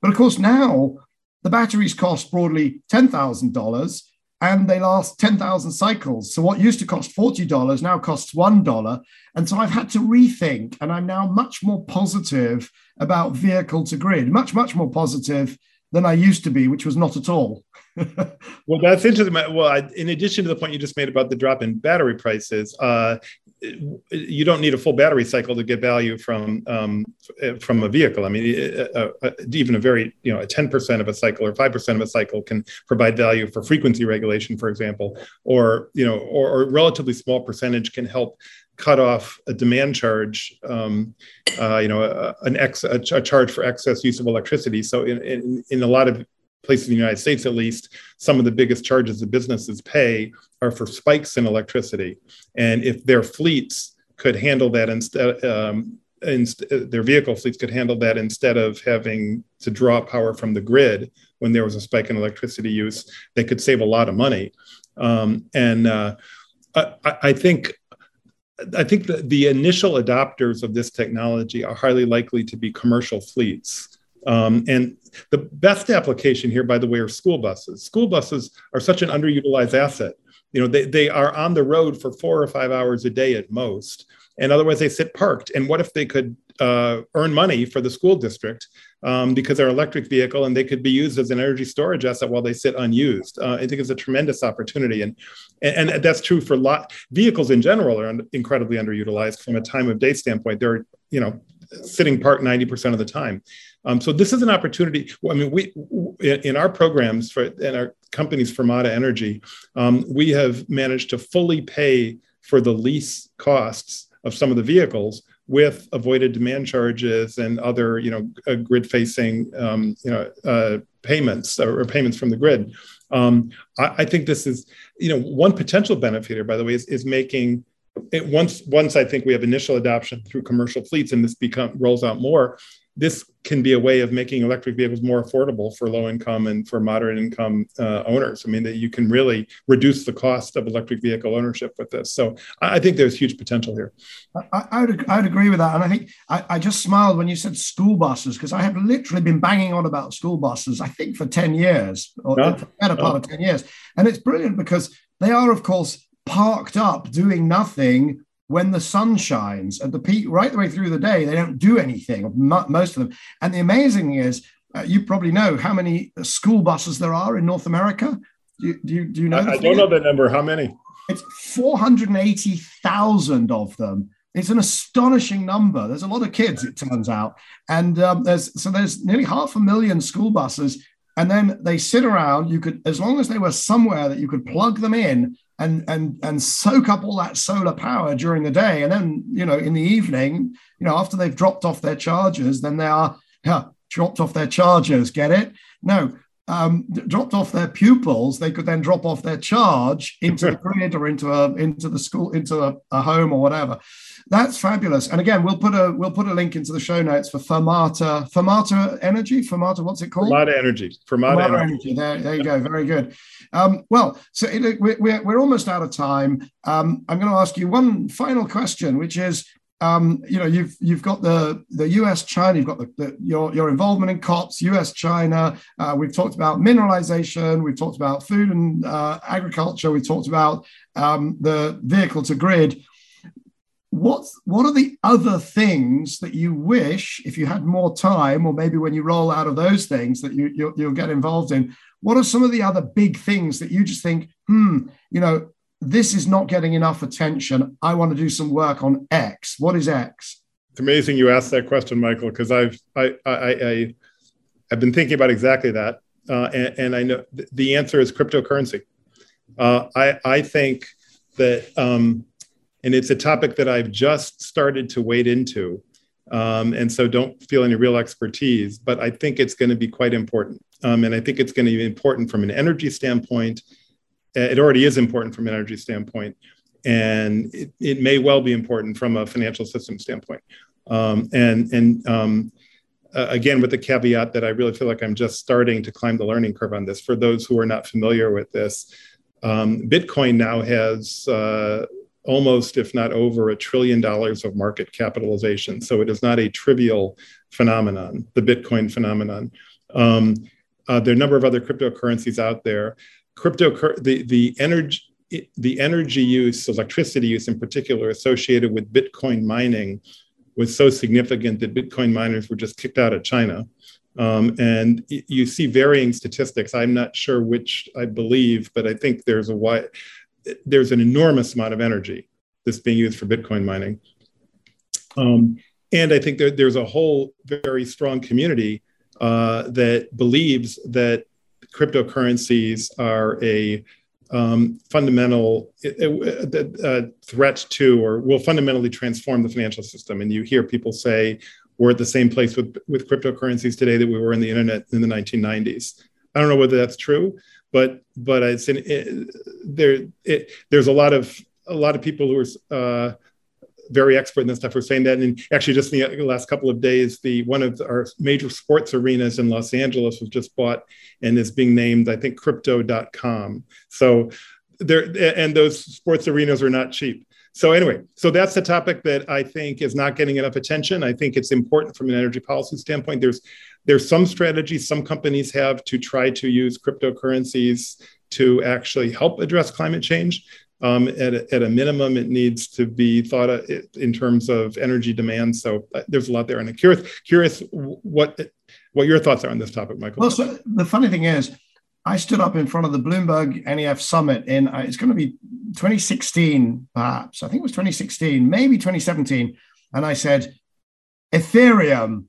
But of course, now the batteries cost broadly ten thousand dollars and they last 10,000 cycles. So what used to cost $40 now costs $1. And so I've had to rethink, and I'm now much more positive about vehicle to grid, much, much more positive than I used to be, which was not at all. <laughs> well, that's interesting. Well, I, in addition to the point you just made about the drop in battery prices, uh, you don't need a full battery cycle to get value from um, from a vehicle. I mean, uh, uh, even a very you know a ten percent of a cycle or five percent of a cycle can provide value for frequency regulation, for example, or you know, or, or a relatively small percentage can help cut off a demand charge, um, uh, you know, a, an ex, a, a, charge for excess use of electricity. So in, in, in a lot of places in the United States, at least, some of the biggest charges that businesses pay are for spikes in electricity. And if their fleets could handle that instead, um, inst- their vehicle fleets could handle that instead of having to draw power from the grid when there was a spike in electricity use, they could save a lot of money. Um, and uh, I, I think I think the initial adopters of this technology are highly likely to be commercial fleets. Um, and the best application here, by the way, are school buses. School buses are such an underutilized asset. You know, they, they are on the road for four or five hours a day at most, and otherwise they sit parked. And what if they could uh, earn money for the school district um, because they're electric vehicle and they could be used as an energy storage asset while they sit unused. Uh, I think it's a tremendous opportunity, and, and, and that's true for lot vehicles in general are un- incredibly underutilized from a time of day standpoint. They're you know sitting parked 90% of the time. Um, so this is an opportunity. I mean, we in our programs for in our companies Fermata Energy, um, we have managed to fully pay for the lease costs of some of the vehicles with avoided demand charges and other, you know, uh, grid-facing, um, you know, uh, payments or payments from the grid. Um, I, I, think this is, you know, one potential benefit here, by the way, is, is making it once once I think we have initial adoption through commercial fleets and this become rolls out more this can be a way of making electric vehicles more affordable for low income and for moderate income uh, owners. I mean, that you can really reduce the cost of electric vehicle ownership with this. So I think there's huge potential here. I, I, would, I would agree with that. And I think I, I just smiled when you said school buses, because I have literally been banging on about school buses, I think, for 10 years, or no? better part no. of 10 years. And it's brilliant because they are, of course, parked up doing nothing when the sun shines. At the peak right the way through the day they don't do anything most of them. And the amazing thing is uh, you probably know how many school buses there are in north america. Do you, do you, do you know i, I don't know the number. How many? It's 480000 of them. It's an astonishing number. There's a lot of kids it turns out. And um, there's so there's nearly half a million school buses. And then they sit around. You could as long as they were somewhere that you could plug them in and and and soak up all that solar power during the day. And then you know in the evening you know after they've dropped off their chargers then they are yeah, dropped off their chargers get it? No um, dropped off their pupils they could then drop off their charge into the <laughs> grid or into a into the school into a, a home or whatever that's fabulous. And again, we'll put a we'll put a link into the show notes for Fermata Fermata Energy. Fermata, what's it called? Fermata Energy. Fermata, Fermata Energy. Energy. There, there you go. Very good. Um, well, so it, we're, we're almost out of time. Um, I'm going to ask you one final question, which is, um, you know, you've you've got the the U.S. China, you've got the, the your your involvement in COPs, U.S. China. Uh, we've talked about mineralization. We've talked about food and uh, agriculture. We've talked about um, the vehicle to grid what what are the other things that you wish if you had more time or maybe when you roll out of those things that you you'll, you'll, get involved in what are some of the other big things that you just think hmm you know this is not getting enough attention. I want to do some work on x. What is x? It's amazing you asked that question michael because i've I, I i i've been thinking about exactly that uh, and, and, i know the answer is cryptocurrency. Uh, i i think that um, and it's a topic that I've just started to wade into. Um, and so don't feel any real expertise, but I think it's going to be quite important. Um, and I think it's going to be important from an energy standpoint. It already is important from an energy standpoint, and it, it may well be important from a financial system standpoint. Um, and and uh, again, with the caveat that I really feel like I'm just starting to climb the learning curve on this. For those who are not familiar with this, um, Bitcoin now has uh, almost, if not over, a trillion dollars of market capitalization. So it is not a trivial phenomenon, the Bitcoin phenomenon. Um, uh, there are a number of other cryptocurrencies out there. Crypto, the, the energy, the energy use, electricity use in particular, associated with Bitcoin mining was so significant that Bitcoin miners were just kicked out of China. Um, and you see varying statistics. I'm not sure which I believe, but I think there's a wide, there's an enormous amount of energy that's being used for Bitcoin mining. Um, and I think there, there's a whole very strong community uh, that believes that cryptocurrencies are a um, fundamental uh, uh, threat to or will fundamentally transform the financial system. And you hear people say, we're at the same place with, with cryptocurrencies today that we were in the internet in the 1990s. I don't know whether that's true, but but it's in, it, there. It, there's a lot of a lot of people who are uh, very expert in this stuff who are saying that. And actually, just in the last couple of days, the one of our major sports arenas in Los Angeles was just bought and is being named, I think, Crypto.com. So there, eh, and those sports arenas are not cheap. So anyway, so that's the topic that I think is not getting enough attention. I think it's important from an energy policy standpoint. There's there's some strategies some companies have to try to use cryptocurrencies to actually help address climate change. Um, at, a, at a minimum, it needs to be thought of in terms of energy demand. So uh, there's a lot there. And I'm curious, curious what what your thoughts are on this topic, Michael. Well, so the funny thing is, I stood up in front of the Bloomberg NEF summit in, uh, it's going to be 2016, perhaps. I think it was 2016, maybe 2017. And I said, Ethereum,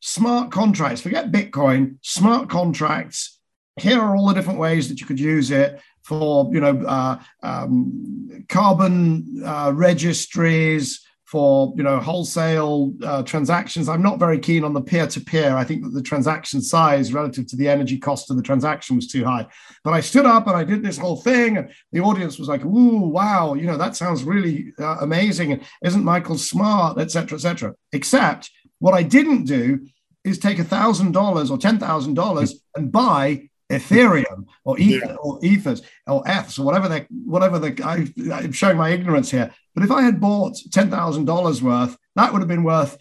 smart contracts, forget Bitcoin, smart contracts. Here are all the different ways that you could use it for, you know, uh, um, carbon uh, registries, for you know wholesale uh, transactions. I'm not very keen on the peer-to-peer. I think that the transaction size relative to the energy cost of the transaction was too high. But I stood up and I did this whole thing, and the audience was like, "Ooh, wow! You know that sounds really uh, amazing." And isn't Michael smart, etc., etc. Except what I didn't do is take a thousand dollars or ten thousand dollars and buy Ethereum or Ether yeah. or Ethers or Eths or whatever they whatever the I'm showing my ignorance here. But if I had bought ten thousand dollars worth, that would have been worth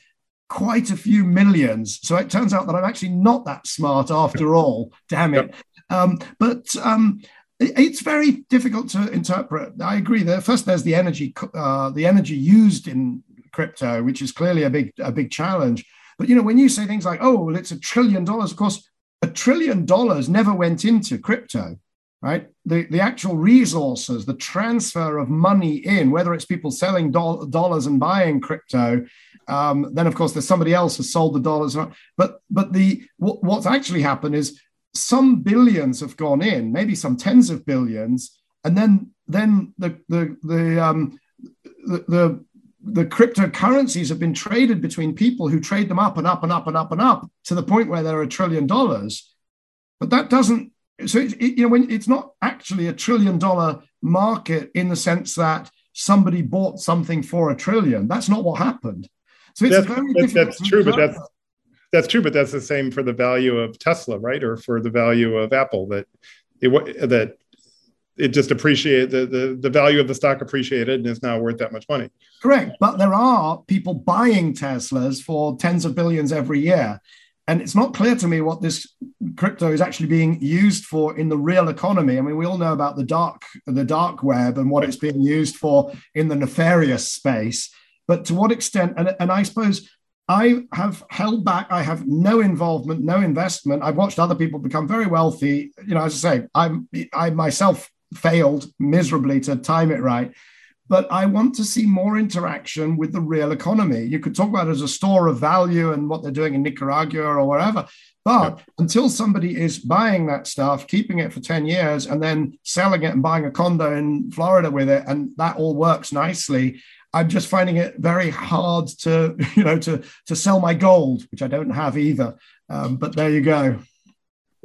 quite a few millions. So it turns out that I'm actually not that smart after <laughs> all. Damn it! Um, but um, it's very difficult to interpret. I agree. There first, there's the energy uh, the energy used in crypto, which is clearly a big a big challenge. But you know, when you say things like, "Oh, well, it's a trillion dollars," of course, a trillion dollars never went into crypto, right? The, the actual resources, the transfer of money in, whether it's people selling do- dollars and buying crypto, um, then of course there's somebody else has sold the dollars. But but the what, what's actually happened is some billions have gone in, maybe some tens of billions, and then then the the the um, the, the the cryptocurrencies have been traded between people who trade them up and up and up and up and up to the point where they're a trillion dollars. But that doesn't, so it, it, you know, when it's not actually a trillion dollar market in the sense that somebody bought something for a trillion. That's not what happened. So it's that's, very that's, that's true, but that's that's true, but that's the same for the value of Tesla, right? Or for the value of Apple that it that it just appreciated the, the the value of the stock appreciated and is now worth that much money. Correct, but there are people buying Teslas for tens of billions every year, and it's not clear to me what this crypto is actually being used for in the real economy. I mean, we all know about the dark the dark web and what it's being used for in the nefarious space, but to what extent? And, and I suppose I have held back. I have no involvement, no investment. I've watched other people become very wealthy. You know, as I say, I'm I myself failed miserably to time it right. But I want to see more interaction with the real economy. You could talk about it as a store of value and what they're doing in Nicaragua or wherever. But yeah. until somebody is buying that stuff, keeping it for 10 years, and then selling it and buying a condo in Florida with it, and that all works nicely, I'm just finding it very hard to, <laughs> you know, to to sell my gold, which I don't have either. Um, but there you go.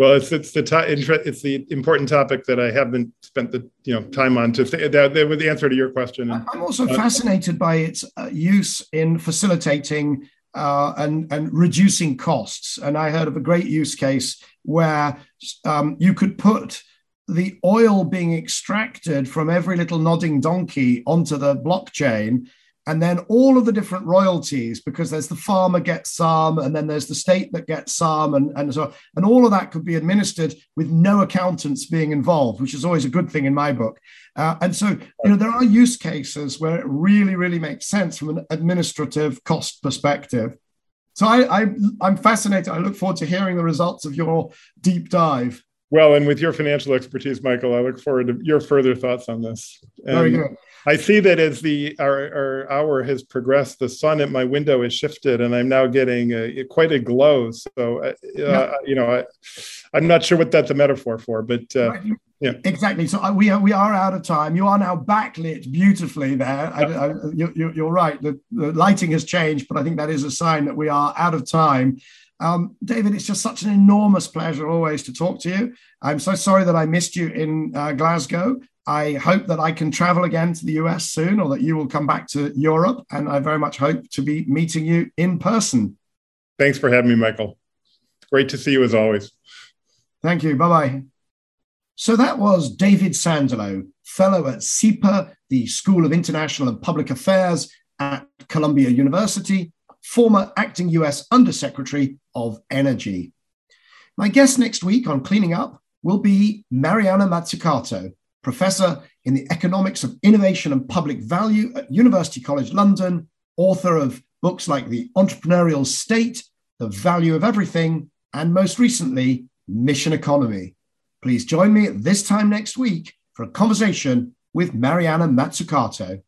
Well, it's it's the to- it's the important topic that I haven't spent the you know time on to say that, with the answer to your question. I'm also uh, fascinated by its uh, use in facilitating uh, and, and reducing costs. And I heard of a great use case where um, you could put the oil being extracted from every little nodding donkey onto the blockchain and then all of the different royalties because there's the farmer gets some and then there's the state that gets some and, and so and all of that could be administered with no accountants being involved which is always a good thing in my book. Uh, and so you know there are use cases where it really really makes sense from an administrative cost perspective. So I, I i'm fascinated. I look forward to hearing the results of your deep dive well, and with your financial expertise, Michael, I look forward to your further thoughts on this. And Very good. I see that as the our, our, hour has progressed, the sun at my window has shifted, and I'm now getting a, quite a glow. So, uh, yeah. you know, I, am not sure what that's a metaphor for, but uh, right. yeah, exactly. So uh, we are we are out of time. You are now backlit beautifully there. I, I, you, are right. The, the lighting has changed, but I think that is a sign that we are out of time. Um, David, it's just such an enormous pleasure always to talk to you. I'm so sorry that I missed you in uh, Glasgow. I hope that I can travel again to the US soon or that you will come back to Europe. And I very much hope to be meeting you in person. Thanks for having me, Michael. Great to see you as always. Thank you. Bye bye. So that was David Sandalow, fellow at SIPA, the School of International and Public Affairs at Columbia University, former acting US Undersecretary of Energy. My guest next week on Cleaning Up will be Mariana Mazzucato, professor in the economics of innovation and public value at University College London, author of books like The Entrepreneurial State, The Value of Everything, and most recently, Mission Economy. Please join me at this time next week for a conversation with Mariana Mazzucato.